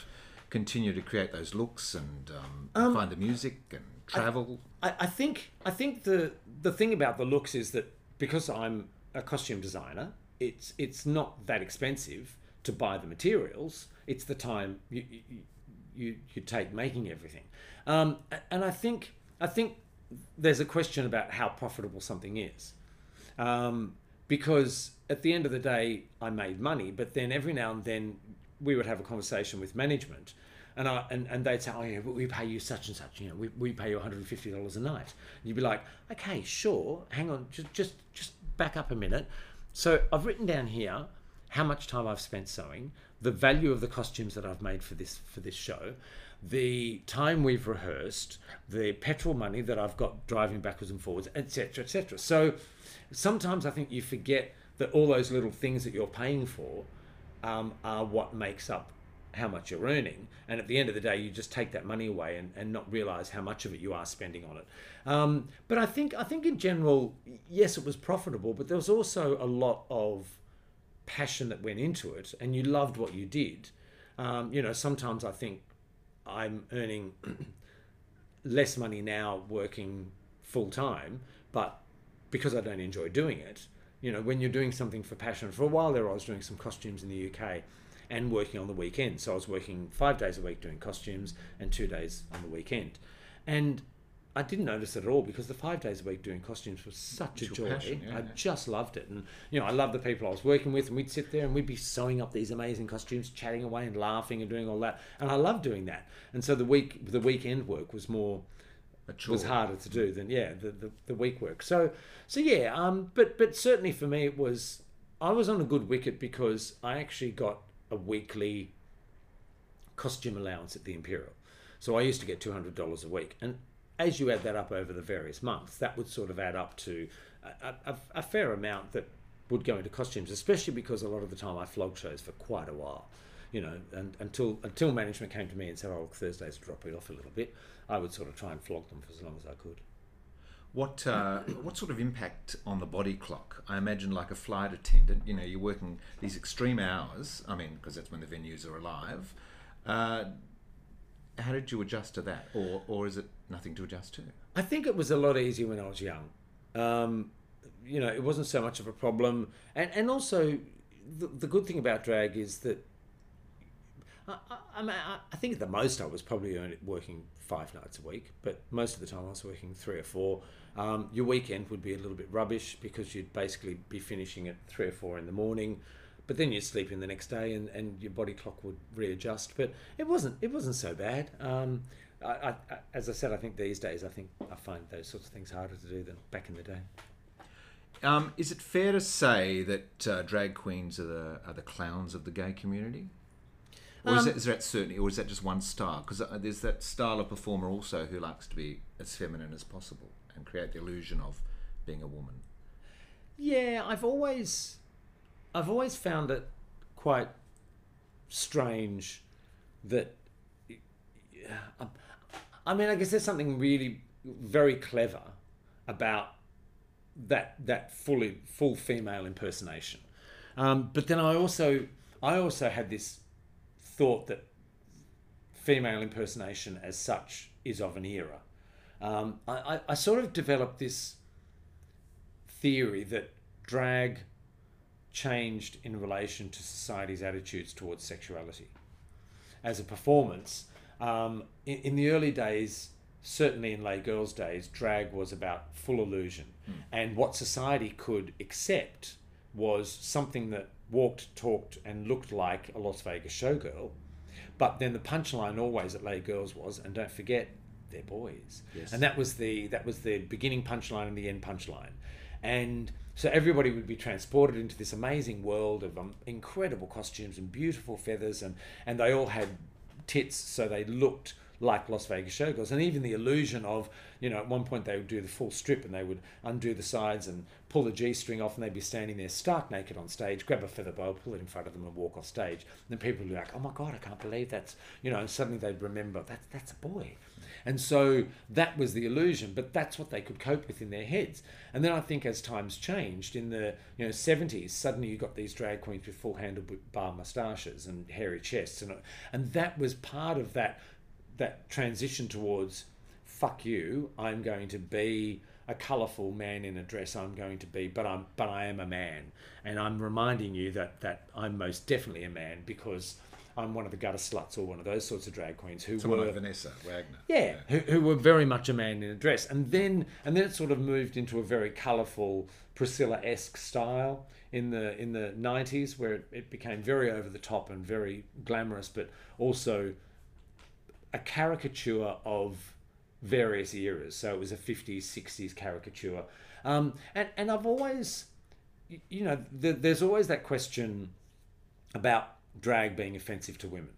continue to create those looks and um, Um, find the music and travel. I, I think I think the the thing about the looks is that because I'm a costume designer, it's it's not that expensive to buy the materials. It's the time you you, you, you take making everything, um, and I think I think there's a question about how profitable something is, um, because at the end of the day, I made money, but then every now and then we would have a conversation with management. And, I, and, and they'd say, oh yeah, we pay you such and such, you know, we, we pay you $150 a night. And you'd be like, okay, sure, hang on, just, just, just back up a minute. So I've written down here how much time I've spent sewing, the value of the costumes that I've made for this for this show, the time we've rehearsed, the petrol money that I've got driving backwards and forwards, etc., etc. So sometimes I think you forget that all those little things that you're paying for um, are what makes up how much you're earning. And at the end of the day, you just take that money away and, and not realize how much of it you are spending on it. Um, but I think I think in general, yes, it was profitable, but there was also a lot of passion that went into it, and you loved what you did. Um, you know, sometimes I think I'm earning (clears throat) less money now working full time, but because I don't enjoy doing it, you know, when you're doing something for passion, for a while there I was doing some costumes in the UK and working on the weekend. So I was working five days a week doing costumes and two days on the weekend. And I didn't notice it at all because the five days a week doing costumes was such It's a joy. passion, yeah, I yeah. just loved it. And, you know, I loved the people I was working with, and we'd sit there and we'd be sewing up these amazing costumes, chatting away and laughing and doing all that. And I loved doing that. And so the week, the weekend work was more, was harder to do than, yeah, the, the, the week work. So, so yeah, um, but, but certainly for me, it was, I was on a good wicket because I actually got a weekly costume allowance at the Imperial. So I used to get $200 a week. And as you add that up over the various months, that would sort of add up to a, a, a fair amount that would go into costumes, especially because a lot of the time I flogged shows for quite a while. You know, and until until management came to me and said, "Oh, Thursdays dropping off a little bit," I would sort of try and flog them for as long as I could. What uh, (clears throat) what sort of impact on the body clock? I imagine like a flight attendant. You know, you're working these extreme hours. I mean, because that's when the venues are alive. Uh, how did you adjust to that, or or is it nothing to adjust to? I think it was a lot easier when I was young. Um, you know, it wasn't so much of a problem, and and also the, the good thing about drag is that I, I, mean, I- think at the most I was probably working five nights a week, but most of the time I was working three or four. Um, your weekend would be a little bit rubbish because you'd basically be finishing at three or four in the morning, but then you'd sleep in the next day and, and your body clock would readjust. But it wasn't it wasn't so bad. Um, I, I- as I said, I think these days I think I find those sorts of things harder to do than back in the day. Um, is it fair to say that uh, drag queens are the are the clowns of the gay community? Or is, Um, that, is that certainly, or is that just one style? Because uh, there's that style of performer also who likes to be as feminine as possible and create the illusion of being a woman. Yeah, I've always, I've always found it quite strange that. yeah, I mean, I guess there's something really very clever about that that fully full female impersonation. Um, but then I also I also had this thought that female impersonation as such is of an era. Um, I, I, sort of developed this theory that drag changed in relation to society's attitudes towards sexuality. As a performance, um, in, in the early days, certainly in Les Girls' days, drag was about full illusion. And what society could accept was something that walked, talked, and looked like a Las Vegas showgirl. But then the punchline always at Les Girls was, and don't forget, they're boys. Yes. And that was the that was the beginning punchline and the end punchline. And So everybody would be transported into this amazing world of um, incredible costumes and beautiful feathers, and, and they all had tits, so they looked like Las Vegas showgirls. And even the illusion of, you know, at one point they would do the full strip and they would undo the sides and pull the G string off, and they'd be standing there stark naked on stage, grab a feather boa, pull it in front of them, and walk off stage. And then people would be like, oh my God, I can't believe that's, you know, and suddenly they'd remember that that's a boy. And so that was the illusion, but that's what they could cope with in their heads. And then I think as times changed in the you know 70s, suddenly you got these drag queens with full handlebar moustaches and hairy chests, and and that was part of that that transition towards fuck you, I'm going to be a colourful man in a dress. I'm going to be, but I'm but I am a man, and I'm reminding you that that I'm most definitely a man because I'm one of the gutter sluts or one of those sorts of drag queens who Someone were like Vanessa Wagner. yeah, Who, who were very much a man in a dress, and then and then it sort of moved into a very colourful Priscilla-esque style in the in the 90s, where it, it became very over the top and very glamorous, but also a caricature of various eras. So it was a 50s, 60s caricature, um, and and I've always, you know, the, there's always that question about drag being offensive to women,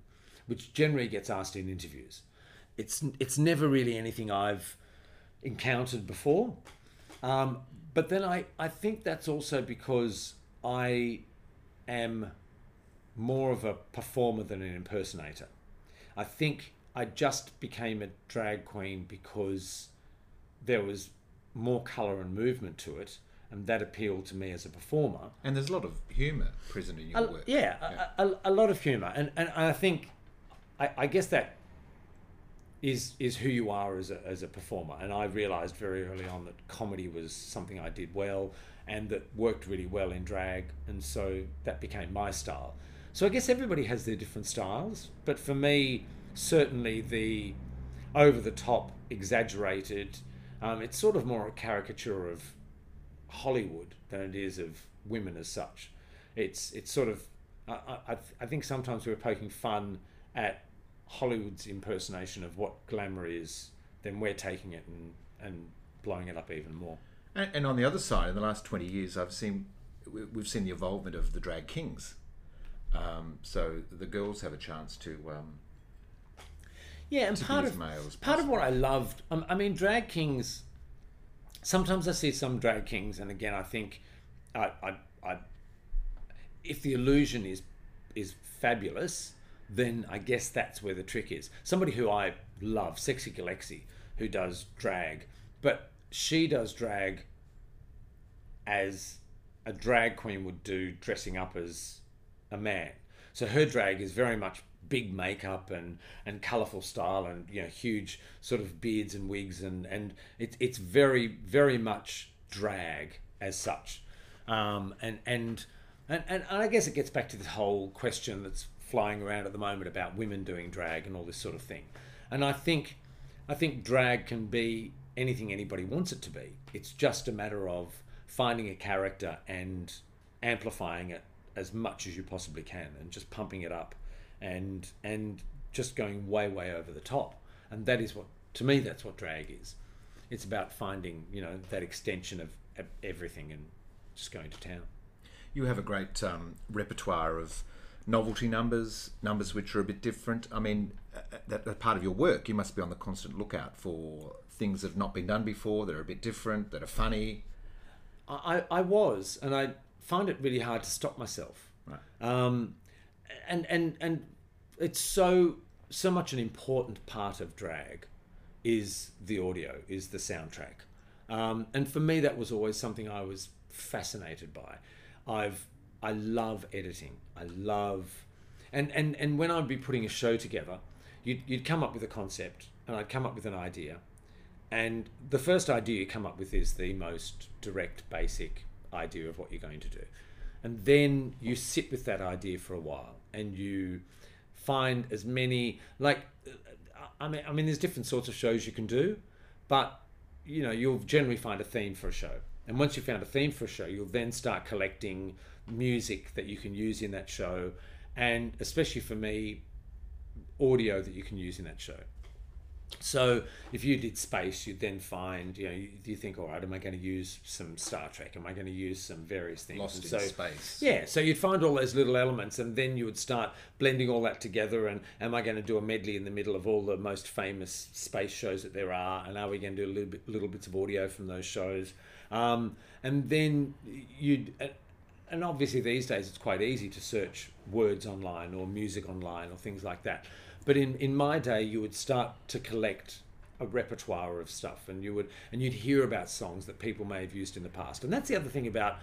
which generally gets asked in interviews. It's it's never really anything I've encountered before, um, but then I I think that's also because I am more of a performer than an impersonator. I think I just became a drag queen because there was more colour and movement to it, and that appealed to me as a performer. And there's a lot of humour present in your A- work. yeah, A, a, a lot of humour, and, and I think, I, I guess that is is who you are as a, as a performer. And I realised very early on that comedy was something I did well, and that worked really well in drag, and so that became my style. So I guess everybody has their different styles, but for me, certainly the over the top, exaggerated. Um, it's sort of more a caricature of Hollywood than it is of women as such. It's it's sort of I, I, I think sometimes we're poking fun at Hollywood's impersonation of what glamour is, then we're taking it and, and blowing it up even more. And, and on the other side, in the last 20 years, I've seen we- we've seen the involvement of the drag kings. Um, so the girls have a chance to. Um, Yeah, and part of part of what I loved, um, I mean, drag kings. Sometimes I see some drag kings, and again, I think, I, I, I if the illusion is is fabulous, then I guess that's where the trick is. Somebody who I love, Sexy Galaxy, who does drag, but she does drag as a drag queen would do dressing up as a man. So her drag is very much big makeup and and colourful style and you know huge sort of beards and wigs and and it, it's very very much drag as such. Um, and, and and and I guess it gets back to this whole question that's flying around at the moment about women doing drag and all this sort of thing. And I think I think drag can be anything anybody wants it to be. It's just a matter of finding a character and amplifying it as much as you possibly can and just pumping it up and and just going way way over the top and that is what to me that's what drag is it's about finding you know that extension of everything and just going to town You have a great um, repertoire of novelty numbers, numbers which are a bit different. I mean, uh, that, that part of your work, you must be on the constant lookout for things that have not been done before, that are a bit different, that are funny. I, I was, and I find it really hard to stop myself. Right. Um, and and and it's so so much an important part of drag is the audio, is the soundtrack. Um, and for me, that was always something I was fascinated by. I've I love editing. I love, and and and when I'd be putting a show together, you'd you'd come up with a concept, and I'd come up with an idea, and the first idea you come up with is the most direct, basic idea of what you're going to do. And then you sit with that idea for a while and you find as many, like, I mean, I mean, there's different sorts of shows you can do, but, you know, you'll generally find a theme for a show. And once you've found a theme for a show, you'll then start collecting music that you can use in that show. And especially for me, audio that you can use in that show. So if you did space, you'd then find, you know, you, you think, all right, am I going to use some Star Trek? Am I going to use some various things? Lost And in so, space. Yeah, so you'd find all those little elements, and then you would start blending all that together. And am I going to do a medley in the middle of all the most famous space shows that there are? And are we going to do a little bit, little bits of audio from those shows? Um, and then you'd. uh, and obviously these days it's quite easy to search words online or music online or things like that. But in, in my day, you would start to collect a repertoire of stuff, and you would and you'd hear about songs that people may have used in the past. And that's the other thing about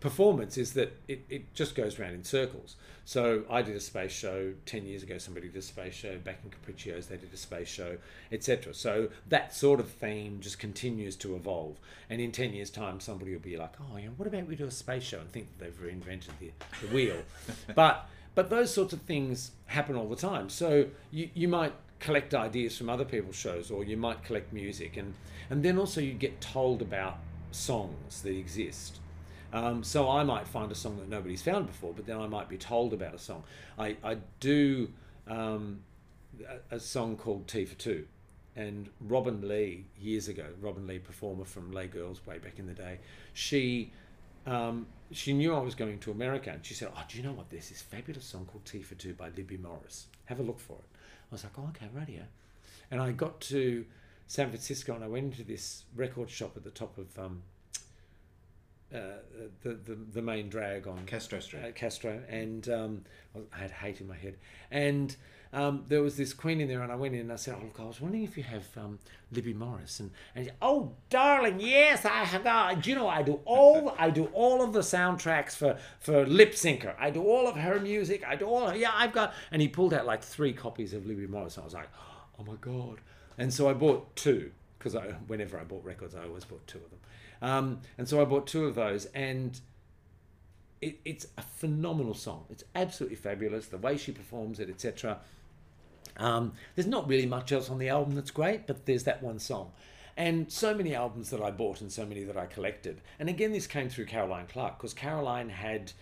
performance is that it, it just goes round in circles. So I did a space show 10 years ago, somebody did a space show, back in Capriccios they did a space show, etc. So that sort of theme just continues to evolve. And in 10 years' time, somebody will be like, oh, you know, what about we do a space show and think that they've reinvented the, the wheel. (laughs) but but those sorts of things happen all the time. So you, you might collect ideas from other people's shows or you might collect music and, and then also you get told about songs that exist. Um, so I might find a song that nobody's found before, but then I might be told about a song. I, I do um, a, a song called Tea for Two, and Robin Lee years ago, Robin Lee, performer from Les Girls way back in the day, she um, she knew I was going to America, and she said, "Oh, do you know what? There's this fabulous song called Tea for Two by Libby Morris. Have a look for it." I was like, "Oh, okay, radio," and I got to San Francisco, and I went into this record shop at the top of um, uh, the, the the main drag on Castro Street. uh, Castro, and um, I had hate in my head. And um, there was this queen in there, and I went in and I said, "Oh, look, I was wondering if you have um, Libby Morris." And and said, oh, darling, yes, I have. Uh, do you know I do all I do all of the soundtracks for for Lypsinka. I do all of her music. I do all. Of, yeah, I've got. And he pulled out like three copies of Libby Morris. I was like, "Oh my god!" And so I bought two because whenever I bought records, I always bought two of them. Um, and so I bought two of those, and it, it's a phenomenal song. It's absolutely fabulous. The way she performs it, etc. Um, there's not really much else on the album that's great, but there's that one song. And so many albums that I bought and so many that I collected. And again, this came through Caroline Clark because Caroline had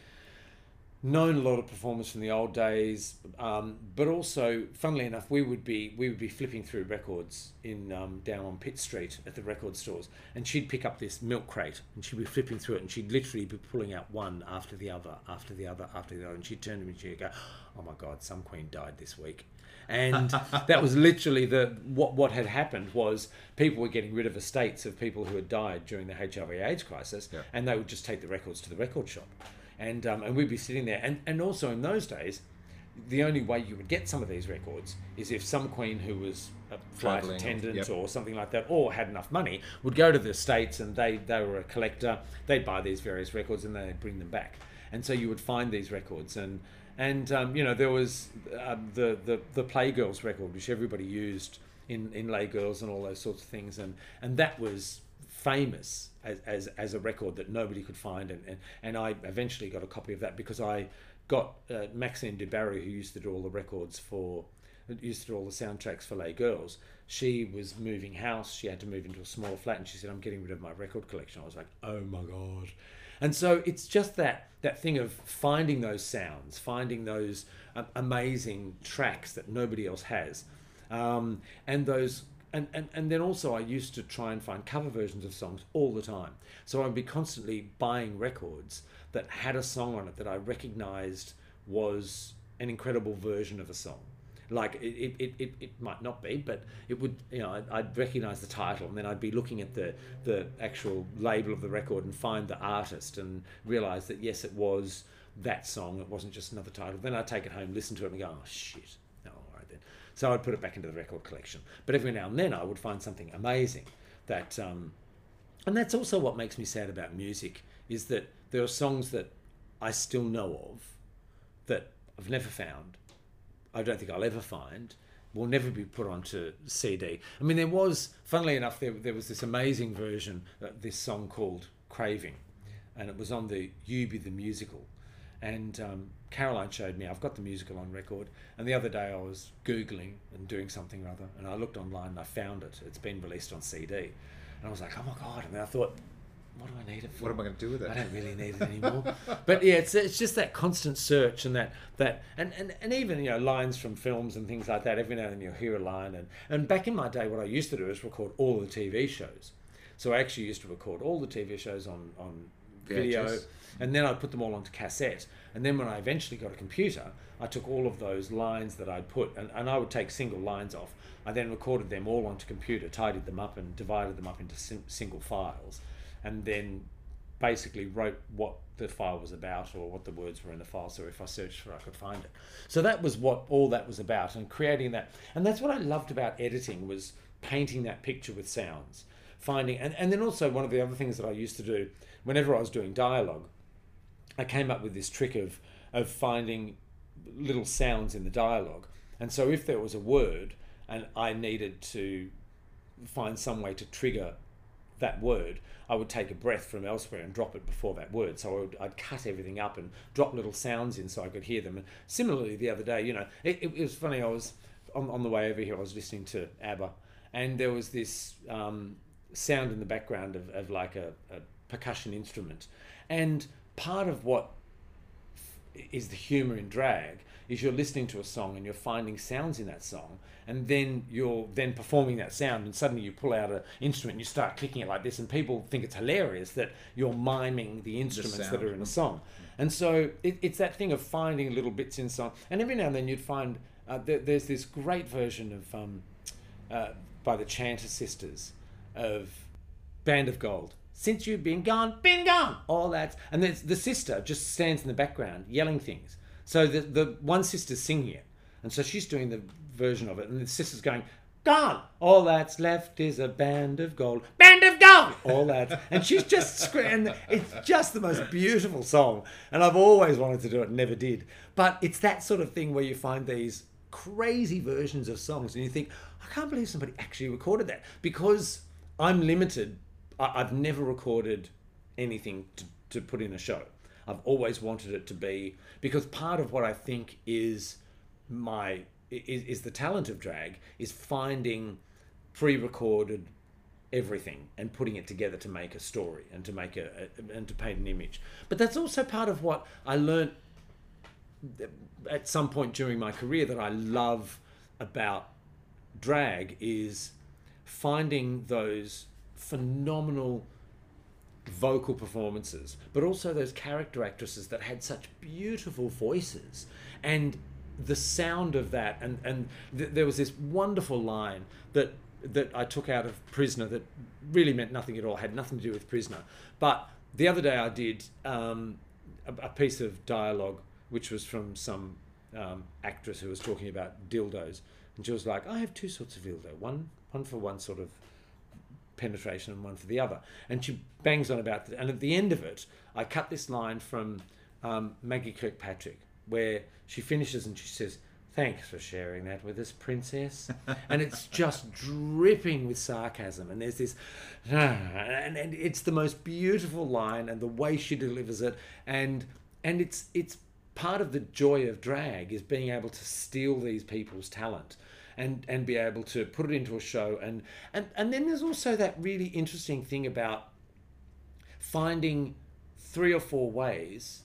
known a lot of performers from the old days, um, but also, funnily enough, we would be we would be flipping through records in um, down on Pitt Street at the record stores, and she'd pick up this milk crate and she'd be flipping through it, and she'd literally be pulling out one after the other, after the other, after the other, and she'd turn to me and she'd go, "Oh my God, some queen died this week." And (laughs) that was literally the what what had happened was people were getting rid of estates of people who had died during the HIV/AIDS crisis, and they would just take the records to the record shop, and um, and we'd be sitting there, and and also in those days, the only way you would get some of these records is if some queen who was a flight Travelling, attendant yep. or something like that, or had enough money, would go to the states and they they were a collector. They'd buy these various records and they'd bring them back, and so you would find these records and. And um, you know there was um, the, the the Playgirls record, which everybody used in, in Les Girls and all those sorts of things, and, and that was famous as, as, as a record that nobody could find, and, and, and I eventually got a copy of that because I got uh, Maxine DeBarry, who used to do all the records for, used to do all the soundtracks for Les Girls. She was moving house. She had to move into a smaller flat, and she said, "I'm getting rid of my record collection." I was like, "Oh my god!" And so it's just that that thing of finding those sounds, finding those um, amazing tracks that nobody else has, um, and those. And, and, and then also I used to try and find cover versions of songs all the time. So I'd be constantly buying records that had a song on it that I recognized was an incredible version of a song. Like it, it, it, it might not be, but it would, you know, I'd, I'd recognize the title and then I'd be looking at the, the actual label of the record and find the artist and realize that yes, it was that song. It wasn't just another title. Then I'd take it home, listen to it and go, oh shit. No, all right then. So I'd put it back into the record collection. But every now and then I would find something amazing that, um, and that's also what makes me sad about music is that there are songs that I still know of that I've never found. I don't think I'll ever find. Will never be put onto CD. I mean, there was, funnily enough, there, there was this amazing version, of this song called Craving, and it was on the You Be the musical. And um, Caroline showed me, I've got the musical on record. And the other day I was Googling and doing something or other, and I looked online and I found it. It's been released on CD. And I was like, oh my God. And then I thought, what do I need it for? What am I going to do with it? I don't really need it anymore. (laughs) but yeah, it's it's just that constant search and that that and, and, and even you know lines from films and things like that. Every now and then you'll hear a line and and back in my day, what I used to do is record all the TV shows. So I actually used to record all the TV shows on on video, VHS. and then I'd put them all onto cassette. And then when I eventually got a computer, I took all of those lines that I'd put, and, and I would take single lines off. I then recorded them all onto computer, tidied them up, and divided them up into sim- single files, and then basically wrote what the file was about or what the words were in the file. So if I searched for it, I could find it. So that was what all that was about, and creating that. And that's what I loved about editing was painting that picture with sounds, finding, and, and then also one of the other things that I used to do whenever I was doing dialogue, I came up with this trick of of finding little sounds in the dialogue. And so if there was a word and I needed to find some way to trigger that word, I would take a breath from elsewhere and drop it before that word. So I would, I'd cut everything up and drop little sounds in so I could hear them. And similarly, the other day, you know, it, it was funny. I was on, on the way over here. I was listening to ABBA, and there was this um, sound in the background of, of like a, a percussion instrument, and part of what is the humor in drag is you're listening to a song and you're finding sounds in that song and then you're then performing that sound and suddenly you pull out an instrument and you start clicking it like this and people think it's hilarious that you're miming the instruments that are in a song. And so it, it's that thing of finding little bits in song and every now and then you'd find uh, there, there's this great version of um, uh, by the chanter sisters of band of gold since you've been gone, been gone, all that. And then the sister just stands in the background yelling things. So the, the one sister's singing it. And so she's doing the version of it. And the sister's going, gone, all that's left is a band of gold, band of gold, all that. And she's just screaming. It's just the most beautiful song. And I've always wanted to do it, never did. But it's that sort of thing where you find these crazy versions of songs and you think, I can't believe somebody actually recorded that. Because I'm limited I- I've never recorded anything to, to put in a show. I've always wanted it to be because part of what I think is my is, is the talent of drag is finding pre-recorded everything and putting it together to make a story and to make a, a and to paint an image. But that's also part of what I learned at some point during my career that I love about drag is finding those phenomenal vocal performances, but also those character actresses that had such beautiful voices and the sound of that and and th- there was this wonderful line that that I took out of Prisoner that really meant nothing at all, had nothing to do with Prisoner. But the other day I did um, a, a piece of dialogue which was from some um, actress who was talking about dildos, and she was like, "I have two sorts of dildo, one one for one sort of penetration and one for the other," and she bangs on about that. And at the end of it, I cut this line from um, Maggie Kirkpatrick where she finishes and she says. Thanks for sharing that with us, Princess. (laughs) and it's just dripping with sarcasm. And there's this, and, and it's the most beautiful line, and the way she delivers it, and and it's it's part of the joy of drag is being able to steal these people's talent and and be able to put it into a show. And and and then there's also that really interesting thing about finding three or four ways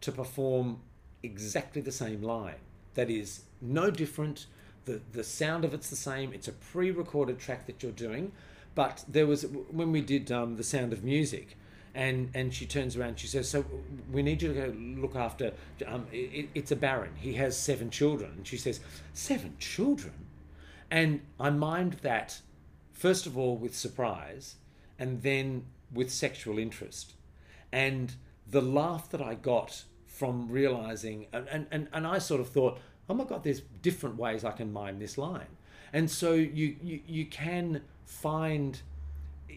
to perform exactly the same line that is no different. The the sound of it's the same. It's a pre-recorded track that you're doing. But there was when we did um, the sound of music and and she turns around she says so we need you to go look after um, it, it's a baron. He has seven children. And she says seven children? And i mind that first of all with surprise and then with sexual interest. And the laugh that i got from realizing and, and, and, and i sort of thought oh my god there's different ways i can mime this line. And so you you, you can find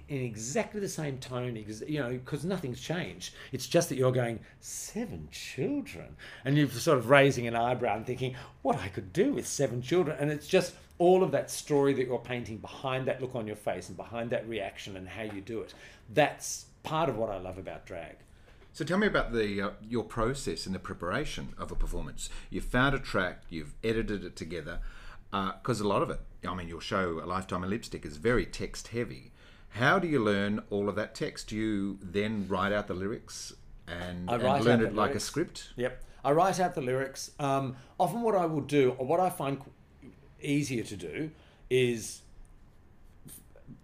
in exactly the same tone, you know, because nothing's changed. It's just that you're going seven children, and you're sort of raising an eyebrow and thinking what I could do with seven children, and it's just all of that story that you're painting behind that look on your face and behind that reaction and how you do it. That's part of what I love about drag. So tell me about the uh, your process in the preparation of a performance. You've found a track, you've edited it together, because a lot of it, I mean, your show, A Lifetime in Lipstick, is very text heavy. How do you learn all of that text? Do you then write out the lyrics and, I and learn it the like a script? Yep. I write out the lyrics. Um, often, what I will do, or what I find easier to do, is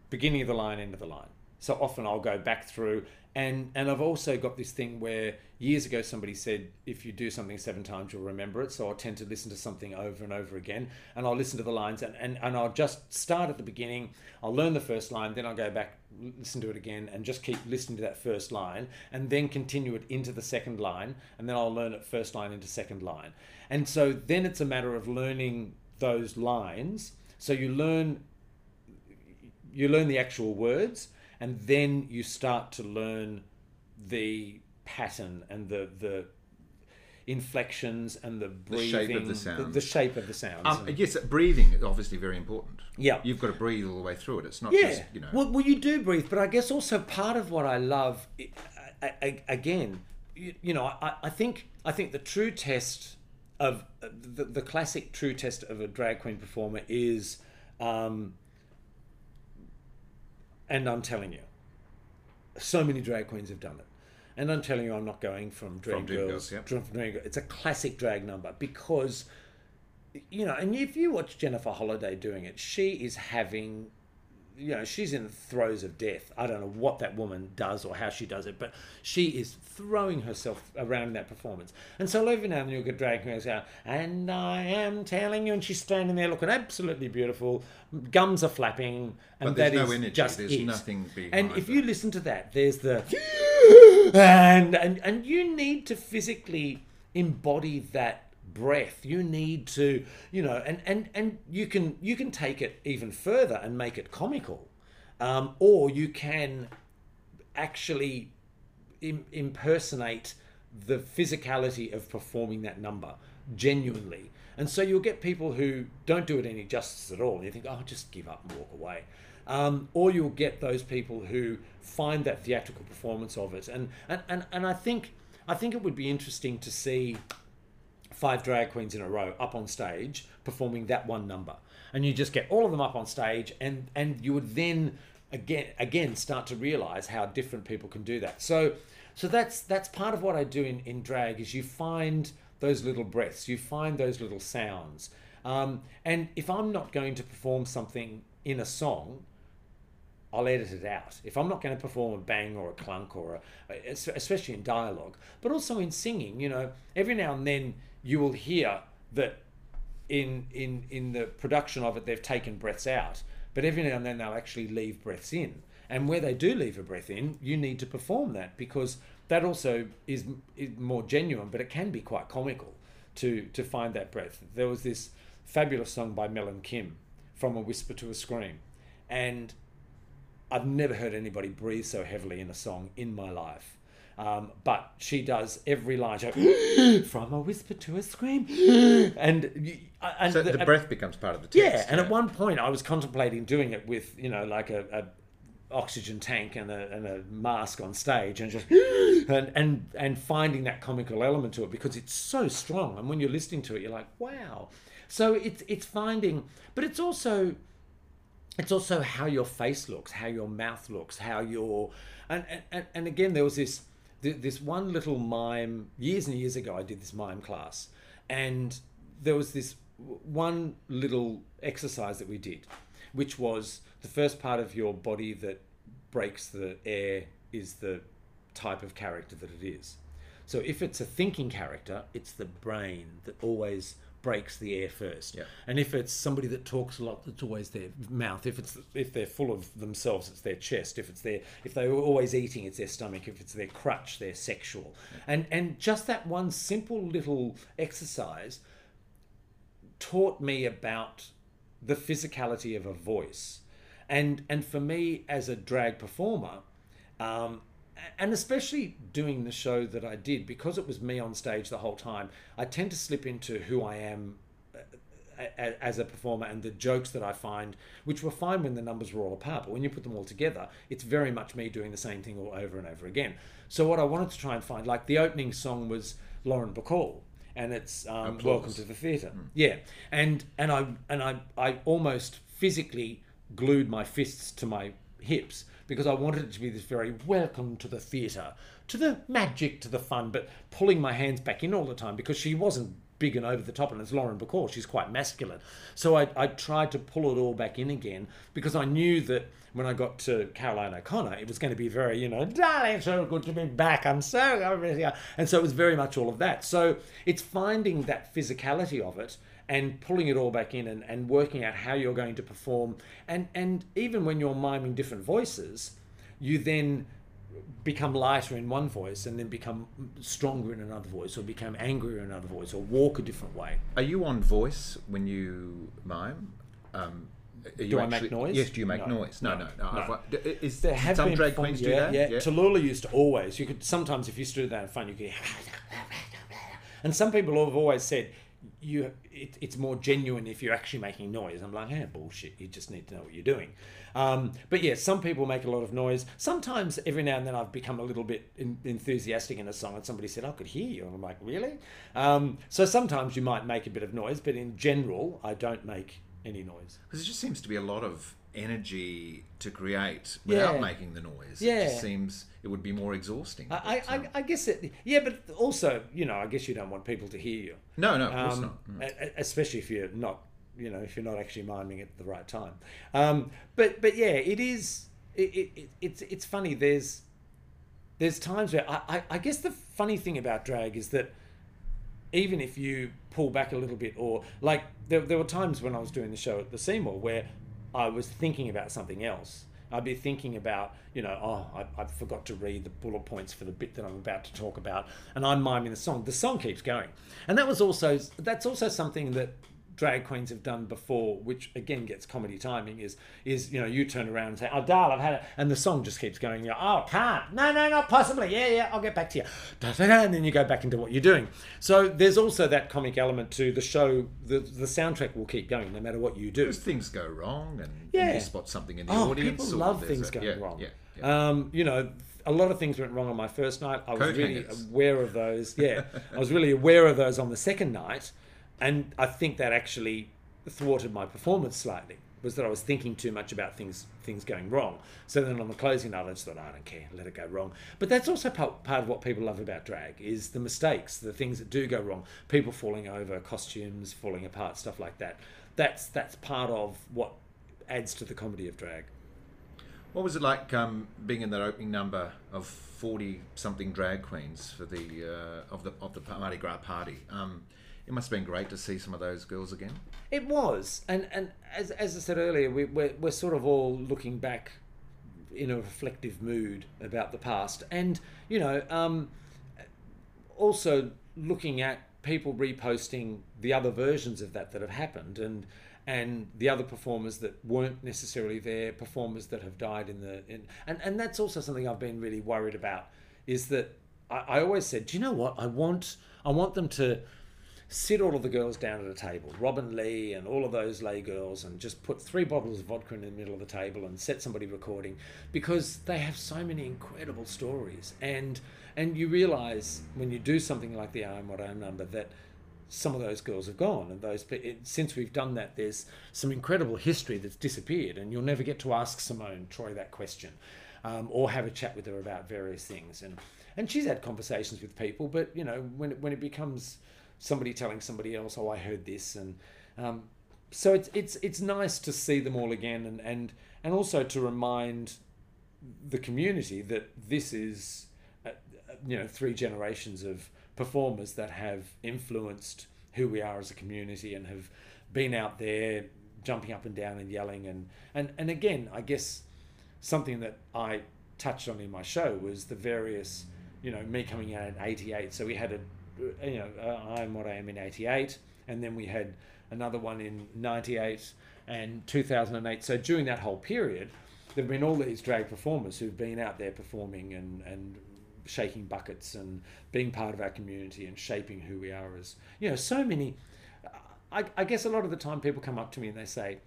beginning of the line, end of the line. So often I'll go back through, and and I've also got this thing where years ago somebody said if you do something seven times you'll remember it. So I tend to listen to something over and over again, and I'll listen to the lines, and and, and I'll just start at the beginning. I'll learn the first line, then I'll go back, listen to it again, and just keep listening to that first line, and then continue it into the second line, and then I'll learn it first line into second line, and so then it's a matter of learning those lines. So you learn you learn the actual words and then you start to learn the pattern and the the inflections and the The breathing shape of the sound. the, shape of the sounds Um, And- yes, breathing is obviously very important. Yeah. You've got to breathe all the way through it. It's not yeah just, you know. well, well you do breathe but i guess also part of what i love I, I, I- again you, you know I, I think i think the true test of the, the classic true test of a drag queen performer is um, and i'm telling you so many drag queens have done it and i'm telling you i'm not going from drag From Dream girls, yep. from drag, it's a classic drag number because you know, and if you watch Jennifer Holliday doing it, she is having, you know, she's in the throes of death. I don't know what that woman does or how she does it, but she is throwing herself around in that performance. And so every now and then you'll get drag queens out, and I am telling you, and she's standing there looking absolutely beautiful, gums are flapping, and But there's that no is energy, just there's it. nothing And if you listen to that, there's the and and and you need to physically embody that breath. You need to you know and and and you can you can take it even further and make it comical. Um, or you can actually Im- impersonate the physicality of performing that number genuinely. And so you'll get people who don't do it any justice at all. And you think oh just give up and walk away um, or you'll get those people who find that theatrical performance of it. And and, and, and i think i think it would be interesting to see five drag queens in a row up on stage performing that one number. And you just get all of them up on stage and and you would then again again start to realize how different people can do that. So so that's that's part of what i do in in drag is you find those little breaths you find those little sounds. Um, and if i'm not going to perform something in a song I'll edit it out. If I'm not going to perform a bang or a clunk or a, especially in dialogue, but also in singing, you know, every now and then you will hear that in in in the production of it they've taken breaths out, but every now and then they'll actually leave breaths in. And where they do leave a breath in, you need to perform that because that also is, is more genuine, but it can be quite comical to to find that breath. There was this fabulous song by Mel and Kim, "From a Whisper to a Scream," and I've never heard anybody breathe so heavily in a song in my life. Um, but she does every line. (gasps) From a whisper to a scream, (gasps) and and So the breath becomes part of the text, Yeah, and yeah. at one point I was contemplating doing it with you know like a, a oxygen tank and a, and a mask on stage, and just (gasps) and and and finding that comical element to it because it's so strong. And when you're listening to it, you're like, wow. So it's it's finding, but it's also it's also how your face looks, how your mouth looks, how your and and, and again there was this this one little mime years and years ago I did this mime class and there was this one little exercise that we did which was the first part of your body that breaks the air is the type of character that it is. So if it's a thinking character, it's the brain that always breaks the air first. Yeah. And if it's somebody that talks a lot, it's always their mouth. If it's if they're full of themselves, it's their chest. If it's their if they're always eating, it's their stomach. If it's their crutch, they're sexual. And and just that one simple little exercise taught me about the physicality of a voice. And and for me as a drag performer, um, and especially doing the show that I did, because it was me on stage the whole time, I tend to slip into who I am uh, as a performer and the jokes that I find, which were fine when the numbers were all apart, but when you put them all together, it's very much me doing the same thing all over and over again. So what I wanted to try and find, like the opening song was Lauren Bacall, and it's um, Welcome to the Theatre. Yeah, and and I and I I almost physically glued my fists to my hips because I wanted it to be this very welcome to the theatre, to the magic, to the fun, but pulling my hands back in all the time because she wasn't big and over the top, and it's Lauren Bacall, she's quite masculine. So I, I tried to pull it all back in again because I knew that when I got to Caroline O'Connor, it was going to be very, you know, darling, so good to be back. I'm so, and so it was very much all of that. So it's finding that physicality of it and pulling it all back in and, and working out how you're going to perform. And, and even when you're miming different voices, you then become lighter in one voice and then become stronger in another voice or become angrier in another voice or walk a different way. Are you on voice when you mime? Um, do I make noise? Yes. Do you make no, noise? No, no. no. no. no. Is there have some drag queens yeah, do that? Yeah. Tallulah used to always. You could sometimes if you stood that in front, you could. (laughs) And some people have always said you it, it's more genuine if you're actually making noise. I'm like, yeah, bullshit. You just need to know what you're doing. Um, but yeah, some people make a lot of noise. Sometimes, every now and then, I've become a little bit in, enthusiastic in a song, and somebody said, "I could hear you," and I'm like, "Really?" Um, so sometimes you might make a bit of noise, but in general, I don't make any noise. Because it just seems to be a lot of energy to create without Yeah. making the noise. Yeah. It just seems it would be more exhausting. I, I, I, I guess it, yeah, but also, you know, I guess you don't want people to hear you. No, no, of course Um, not. Mm. Especially if you're not, you know, if you're not actually miming at the right time. Um, but but yeah, it is. It, it, it, it's it's funny. There's there's times where I, I, I guess the funny thing about drag is that even if you pull back a little bit, or like there, there were times when I was doing the show at the Seymour where I was thinking about something else. I'd be thinking about, you know, oh, I, I forgot to read the bullet points for the bit that I'm about to talk about, and I'm miming the song. The song keeps going, and that was also that's also something that drag queens have done before, which again gets comedy timing. Is is you know you turn around and say, oh, darl, I've had it, and the song just keeps going. You're, oh, can't, no, no, not possibly. Yeah, yeah, I'll get back to you. And then you go back into what you're doing. So there's also that comic element to the show. The the soundtrack will keep going no matter what you do. Because things go wrong and Yeah. you spot something in the oh, audience. people love things a- going yeah, wrong. Yeah, Um, you know, a lot of things went wrong on my first night. I was Coat really hangers. aware of those. Yeah, I was really aware of those on the second night, and I think that actually thwarted my performance slightly. Was that I was thinking too much about things things going wrong. So then on the closing night, I just thought, I don't care, let it go wrong. But that's also part, part of what people love about drag is the mistakes, the things that do go wrong, people falling over, costumes falling apart, stuff like that. That's that's part of what adds to the comedy of drag. What was it like um, being in that opening number of forty something drag queens for the uh, of the of the Mardi Gras party? Um, it must have been great to see some of those girls again. It was, and and as, as I said earlier, we, we're we're sort of all looking back in a reflective mood about the past, and you know, um, also looking at people reposting the other versions of that that have happened, and and the other performers that weren't necessarily there, performers that have died in the in, and and that's also something I've been really worried about, is that I, I always said, do you know what I want? I want them to sit all of the girls down at a table, Robin Lee and all of those lay girls, and just put three bottles of vodka in the middle of the table and set somebody recording because they have so many incredible stories. And and you realize when you do something like the I Am What I Am number that some of those girls have gone, and those it, since we've done that, there's some incredible history that's disappeared, and you'll never get to ask Simone Troy that question, um, or have a chat with her about various things. And and she's had conversations with people, but you know when when it becomes somebody telling somebody else, "Oh, I heard this," and um, so it's it's it's nice to see them all again, and and and also to remind the community that this is, uh, uh, you know, three generations of performers that have influenced who we are as a community and have been out there jumping up and down and yelling and and and again, I guess something that I touched on in my show was the various, you know, me coming out in '88. So we had a, you know, uh, I am what I am in '88, and then we had another one in '98 and 2008. So during that whole period, there've been all these drag performers who've been out there performing and and shaking buckets and being part of our community and shaping who we are as you know so many I, I guess a lot of the time people come up to me and they say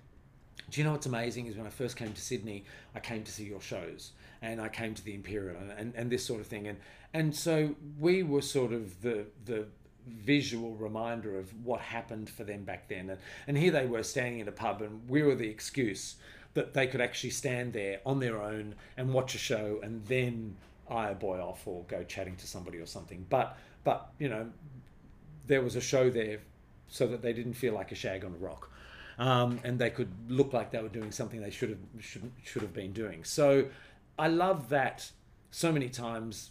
do you know what's amazing is when I first came to Sydney, I came to see your shows and I came to the Imperial and, and, and this sort of thing. And, and so we were sort of the, the visual reminder of what happened for them back then. And, and here they were standing in a pub and we were the excuse that they could actually stand there on their own and watch a show and then eye a boy off or go chatting to somebody or something. But but you know, there was a show there so that they didn't feel like a shag on a rock. Um, and they could look like they were doing something they should have should, should have been doing. So I love that so many times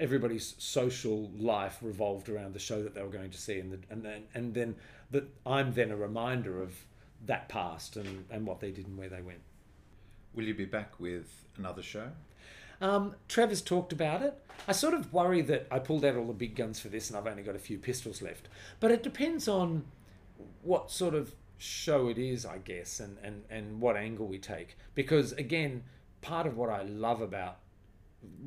everybody's social life revolved around the show that they were going to see and the, and then and then that I'm then a reminder of that past and, and what they did and where they went. Will you be back with another show? Um, Trevor's talked about it. I sort of worry that I pulled out all the big guns for this and I've only got a few pistols left. But it depends on what sort of show it is, I guess, and, and, and what angle we take. Because again, part of what I love about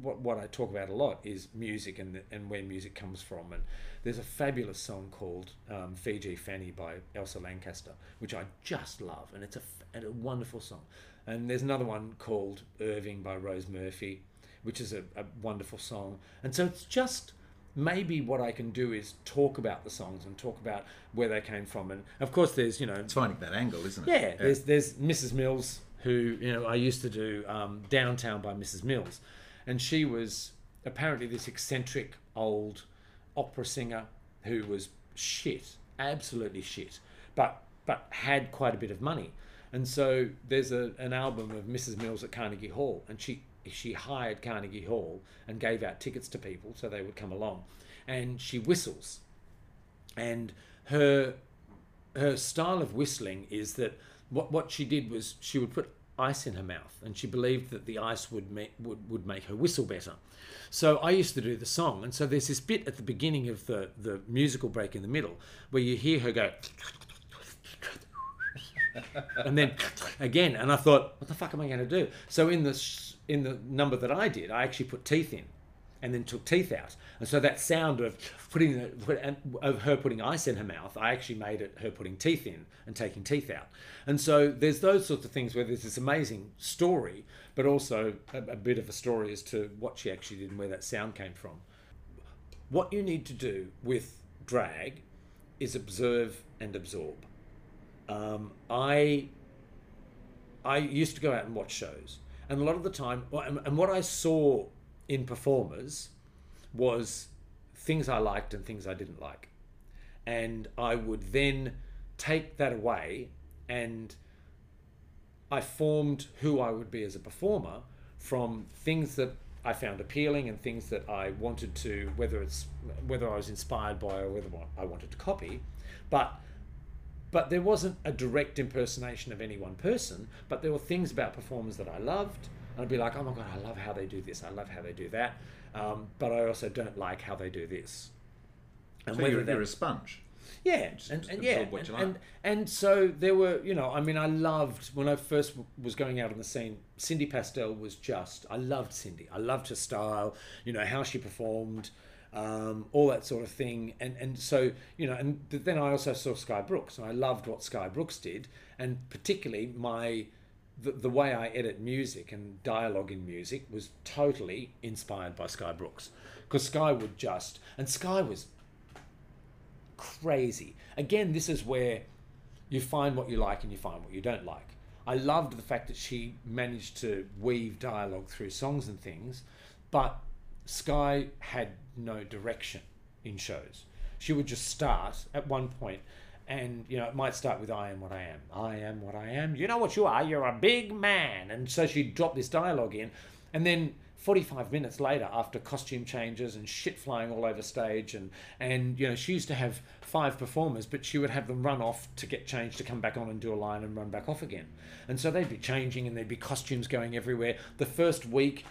what, what I talk about a lot is music and, and where music comes from. And there's a fabulous song called um, Fiji Fanny by Elsa Lanchester, which I just love. And it's a, a wonderful song. And there's another one called Irving by Rose Murphy, which is a, a wonderful song. And so it's just maybe what I can do is talk about the songs and talk about where they came from. And of course, there's you know it's finding that angle, isn't it? Yeah, yeah. there's there's Mrs. Mills who you know I used to do um, Downtown by Mrs. Mills, and she was apparently this eccentric old opera singer who was shit, absolutely shit, but but had quite a bit of money. And so there's a, an album of Mrs. Mills at Carnegie Hall, and she she hired Carnegie Hall and gave out tickets to people so they would come along, and she whistles, and her her style of whistling is that what what she did was she would put ice in her mouth and she believed that the ice would would, would make her whistle better. So i used to do the song and so there's this bit at the beginning of the the musical break in the middle where you hear her go (laughs) and then again and i thought what the fuck am i going to do? So in the in the number that I did, I actually put teeth in, and then took teeth out. And so that sound of putting of her putting ice in her mouth, I actually made it her putting teeth in and taking teeth out. And so there's those sorts of things where there's this amazing story, but also a, a bit of a story as to what she actually did and where that sound came from. What you need to do with drag is observe and absorb. Um, I I used to go out and watch shows and a lot of the time, and, and what I saw in performers was things I liked and things I didn't like. And I would then take that away and I formed who I would be as a performer from things that I found appealing and things that I wanted to, whether it's whether I was inspired by or whether I wanted to copy. But but there wasn't a direct impersonation of any one person, but there were things about performers that I loved. And I'd be like, oh my God, I love how they do this. I love how they do that. Um, but I also don't like how they do this. And so you're, you're a sponge. Yeah, and, and yeah, and, like. and, and so there were, you know, I mean, I loved when I first was going out on the scene. Cindy Pastel was just, I loved Cindy. I loved her style, you know, how she performed um, all that sort of thing. And and so you know, and then I also saw Sky Brooks, and I loved what Sky Brooks did, and particularly my the, the way I edit music and dialogue in music was totally inspired by Sky Brooks, because Sky would just and Sky was crazy. Again, this is where you find what you like and you find what you don't like. I loved the fact that she managed to weave dialogue through songs and things, but Sky had no direction in shows. She would just start at one point and you know it might start with i am what i am. I am what i am. You know what you are? You're a big man. And so she'd drop this dialogue in. And then 45 minutes later after costume changes and shit flying all over stage and and you know she used to have five performers but she would have them run off to get changed to come back on and do a line and run back off again. And so they'd be changing and there'd be costumes going everywhere. The first week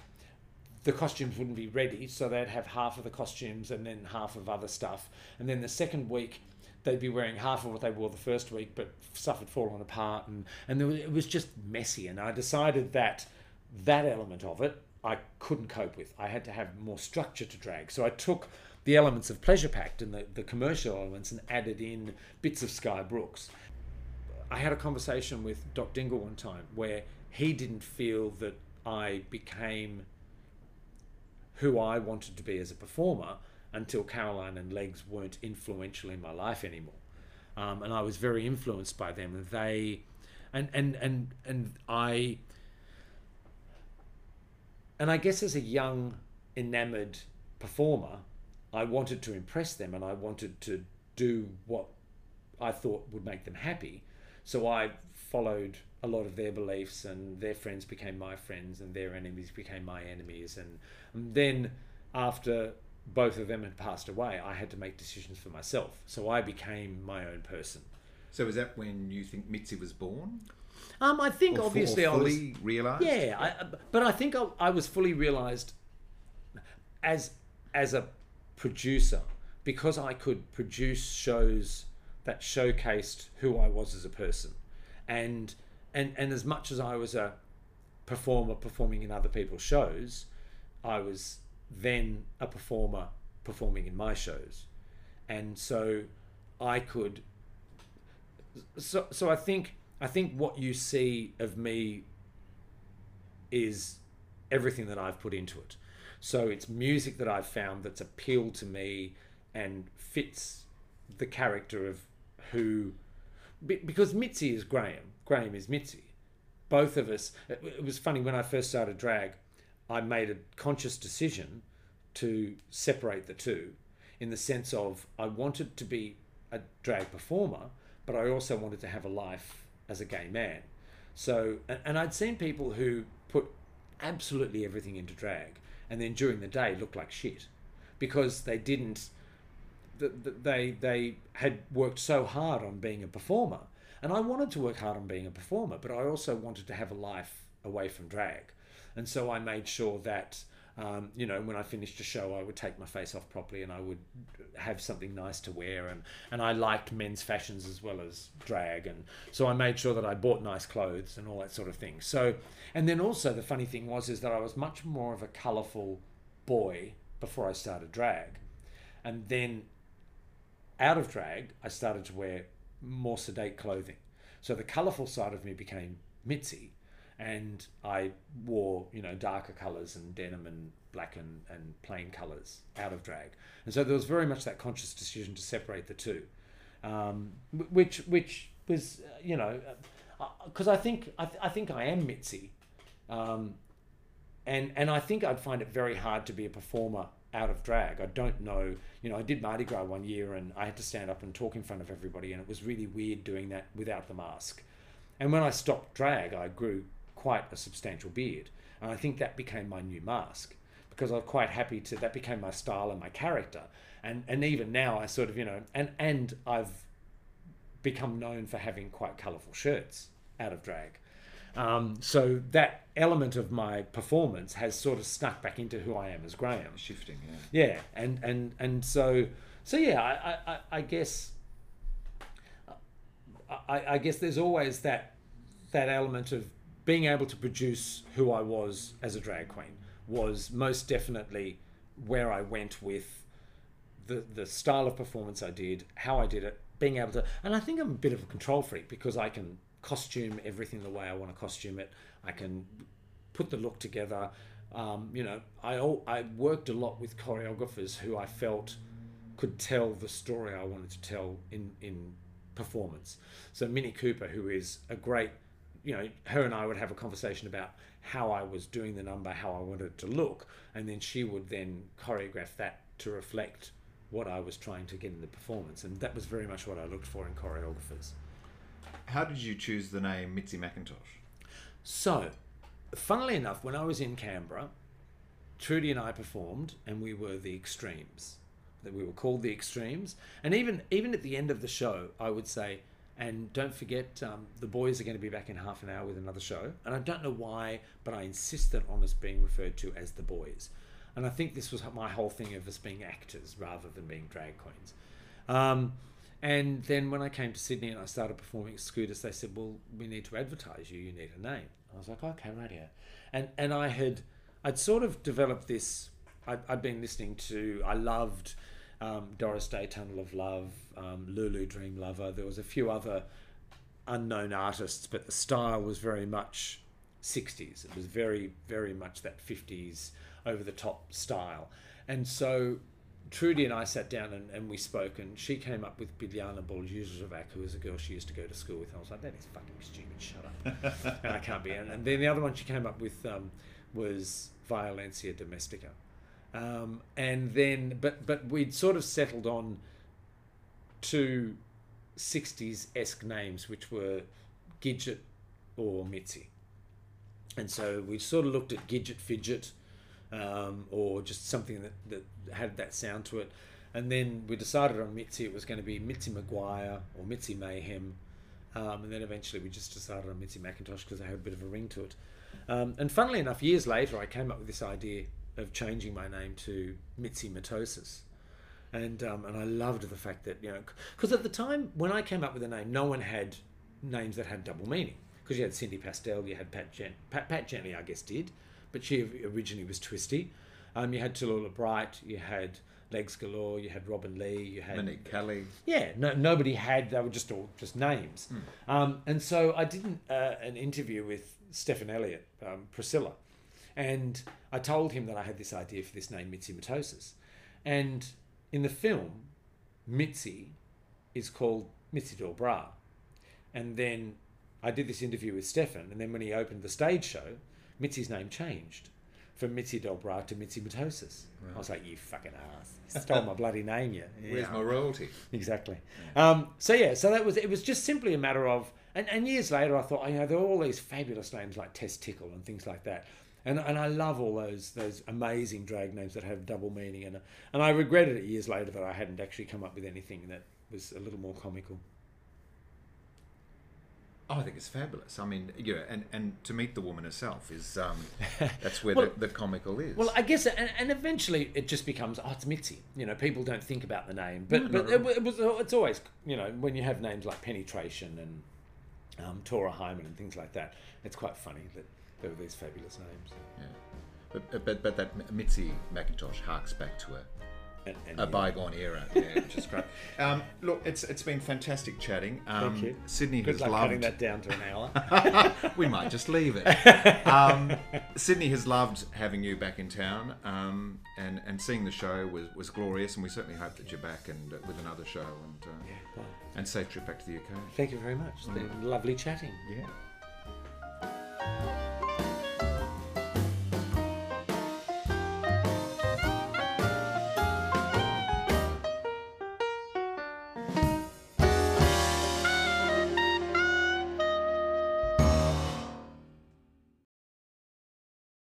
the costumes wouldn't be ready, so they'd have half of the costumes and then half of other stuff. And then the second week, they'd be wearing half of what they wore the first week, but stuff had fallen apart, and and was, it was just messy. And I decided that that element of it I couldn't cope with. I had to have more structure to drag. So I took the elements of Pleasure Pact and the, the commercial elements and added in bits of Sky Brooks. I had a conversation with Doc Dingle one time where he didn't feel that I became who I wanted to be as a performer until Caroline and Legs weren't influential in my life anymore. Um, and I was very influenced by them. And They, and and and and I and I guess as a young enamored performer, I wanted to impress them and I wanted to do what I thought would make them happy. So I followed a lot of their beliefs and their friends became my friends and their enemies became my enemies and, and then after both of them had passed away, I had to make decisions for myself. So I became my own person. So is that when you think Mitzi was born? Um, I think Or obviously I was fully realised? Yeah, I, but I think I, I was fully realised as as a producer because I could produce shows that showcased who I was as a person, and and and as much as I was a performer performing in other people's shows, I was then a performer performing in my shows, and so I could so so I think I think what you see of me is everything that I've put into it. So it's music that I've found that's appealed to me and fits the character of who because Mitzi is Graham, Graham is Mitzi. Both of us it was funny when I first started drag, I made a conscious decision to separate the two in the sense of I wanted to be a drag performer, but I also wanted to have a life as a gay man. So, and, and I'd seen people who put absolutely everything into drag and then during the day looked like shit because they didn't, th- th- they, they had worked so hard on being a performer. And I wanted to work hard on being a performer, but I also wanted to have a life away from drag. And so I made sure that um, you know, when I finished a show, I would take my face off properly and I would have something nice to wear. And, and I liked men's fashions as well as drag. And so I made sure that I bought nice clothes and all that sort of thing. So, and then also the funny thing was, is that I was much more of a colourful boy before I started drag. And then out of drag, I started to wear more sedate clothing. So the colourful side of me became Mitzi and I wore you know darker colours and denim and black and, and plain colours out of drag, and so there was very much that conscious decision to separate the two, um, which which was uh, you know because I think I, th- I think I am Mitzi, um, and and I think I'd find it very hard to be a performer out of drag. I don't know, you know, I did Mardi Gras one year and I had to stand up and talk in front of everybody, and it was really weird doing that without the mask. And when I stopped drag, I grew quite a substantial beard. And I think that became my new mask because I was quite happy to, that became my style and my character. And, and even now, I sort of, you know, and, and I've become known for having quite colourful shirts out of drag. Um, so that element of my performance has sort of snuck back into who I am as Graham. Shifting, yeah. Yeah, and and and so so yeah, I I, I guess I, I guess there's always that that element of being able to produce who I was as a drag queen was most definitely where I went with the the style of performance I did, how I did it, being able to, and I think I'm a bit of a control freak because I can costume everything the way I want to costume it. I can put the look together. Um, you know, I al- I worked a lot with choreographers who I felt could tell the story I wanted to tell in in performance. So Minnie Cooper, who is a great, you know, her and I would have a conversation about how I was doing the number, how I wanted it to look, and then she would then choreograph that to reflect what I was trying to get in the performance, and that was very much what I looked for in choreographers. How did you choose the name Mitzi McIntosh? So, funnily enough, when I was in Canberra, Trudy and I performed, and we were the Extremes. That we were called the Extremes, and even even at the end of the show, I would say, and don't forget, um, the boys are going to be back in half an hour with another show. And I don't know why, but I insisted on us being referred to as the boys. And I think this was my whole thing of us being actors rather than being drag queens. Um, and then when I came to Sydney and I started performing Scooters, they said, "Well, we need to advertise you. You need a name." I was like, "Okay, radio." And and I had, I'd sort of developed this. I'd, I'd been listening to. I loved um, Doris Day, Tunnel of Love, um, Lulu Dream Lover. There was a few other unknown artists, but the style was very much 60s. It was very, very much that 50s over the top style. And so Trudy and I sat down and, and we spoke, and she came up with Biljana Boljuzovac, who was a girl she used to go to school with. And I was like, that is fucking stupid, shut up. (laughs) and I can't be. And, and then the other one she came up with um, was Violencia Domestica. Um, and then, but but we'd sort of settled on two 60s esque names, which were Gidget or Mitzi. And so we sort of looked at Gidget Fidget um, or just something that, that had that sound to it. And then we decided on Mitzi, it was going to be Mitzi Maguire or Mitzi Mayhem. Um, and then eventually we just decided on Mitzi McIntosh because I had a bit of a ring to it. Um, and funnily enough, years later, I came up with this idea of changing my name to Mitzi Mitosis. And, um, and I loved the fact that, you know, because at the time when I came up with the name, no one had names that had double meaning. Because you had Cindy Pastel, you had Pat, Gen- Pat, Pat Gently, I guess, did, but she originally was Twisty. Um, you had Tallulah Bright, you had Legs Galore, you had Robin Lee, you had Monique Kelly. Yeah, no, nobody had. They were just all just names. Um, and so I did an, uh, an interview with Stephen Elliott, um, Priscilla, and I told him that I had this idea for this name, Mitzi Mitosis. And in the film, Mitzi is called Mitzi Del Bra. And then I did this interview with Stefan, and then when he opened the stage show, Mitzi's name changed from Mitzi Del Bra to Mitzi Mitosis. I was like, you fucking ass. You stole my bloody name, you. Where's my royalty? Exactly. Um, so yeah, so that was it. Was just simply a matter of, and, and years later, I thought, you know, there are all these fabulous names like Testicle and things like that, and and I love all those those amazing drag names that have double meaning, and and I regretted it years later that I hadn't actually come up with anything that was a little more comical. Oh, I think it's fabulous. I mean, know, and, and to meet the woman herself is um, (laughs) that's where Well- the, the comical is. Well, I guess, and, and eventually it just becomes, oh, it's Mitzi. You know, people don't think about the name, but No, but not at it, was it's always, you know, when you have names like Penetration and um, Tora Hyman and things like that, it's quite funny that there these fabulous names. Yeah. But, but but that Mitzi McIntosh harks back to a And- and a bygone era, (laughs) yeah, which is great. Um, look, it's it's been fantastic chatting. Um, Thank you. Sydney Good has luck loved. cutting that down to an hour. (laughs) we might just leave it. (laughs) Um, Sydney has loved having you back in town, um, and and seeing the show was, was glorious, and we certainly hope that you're back and uh, with another show and uh, well. and safe trip back to the UK. Thank you very much. It's lovely chatting. Yeah.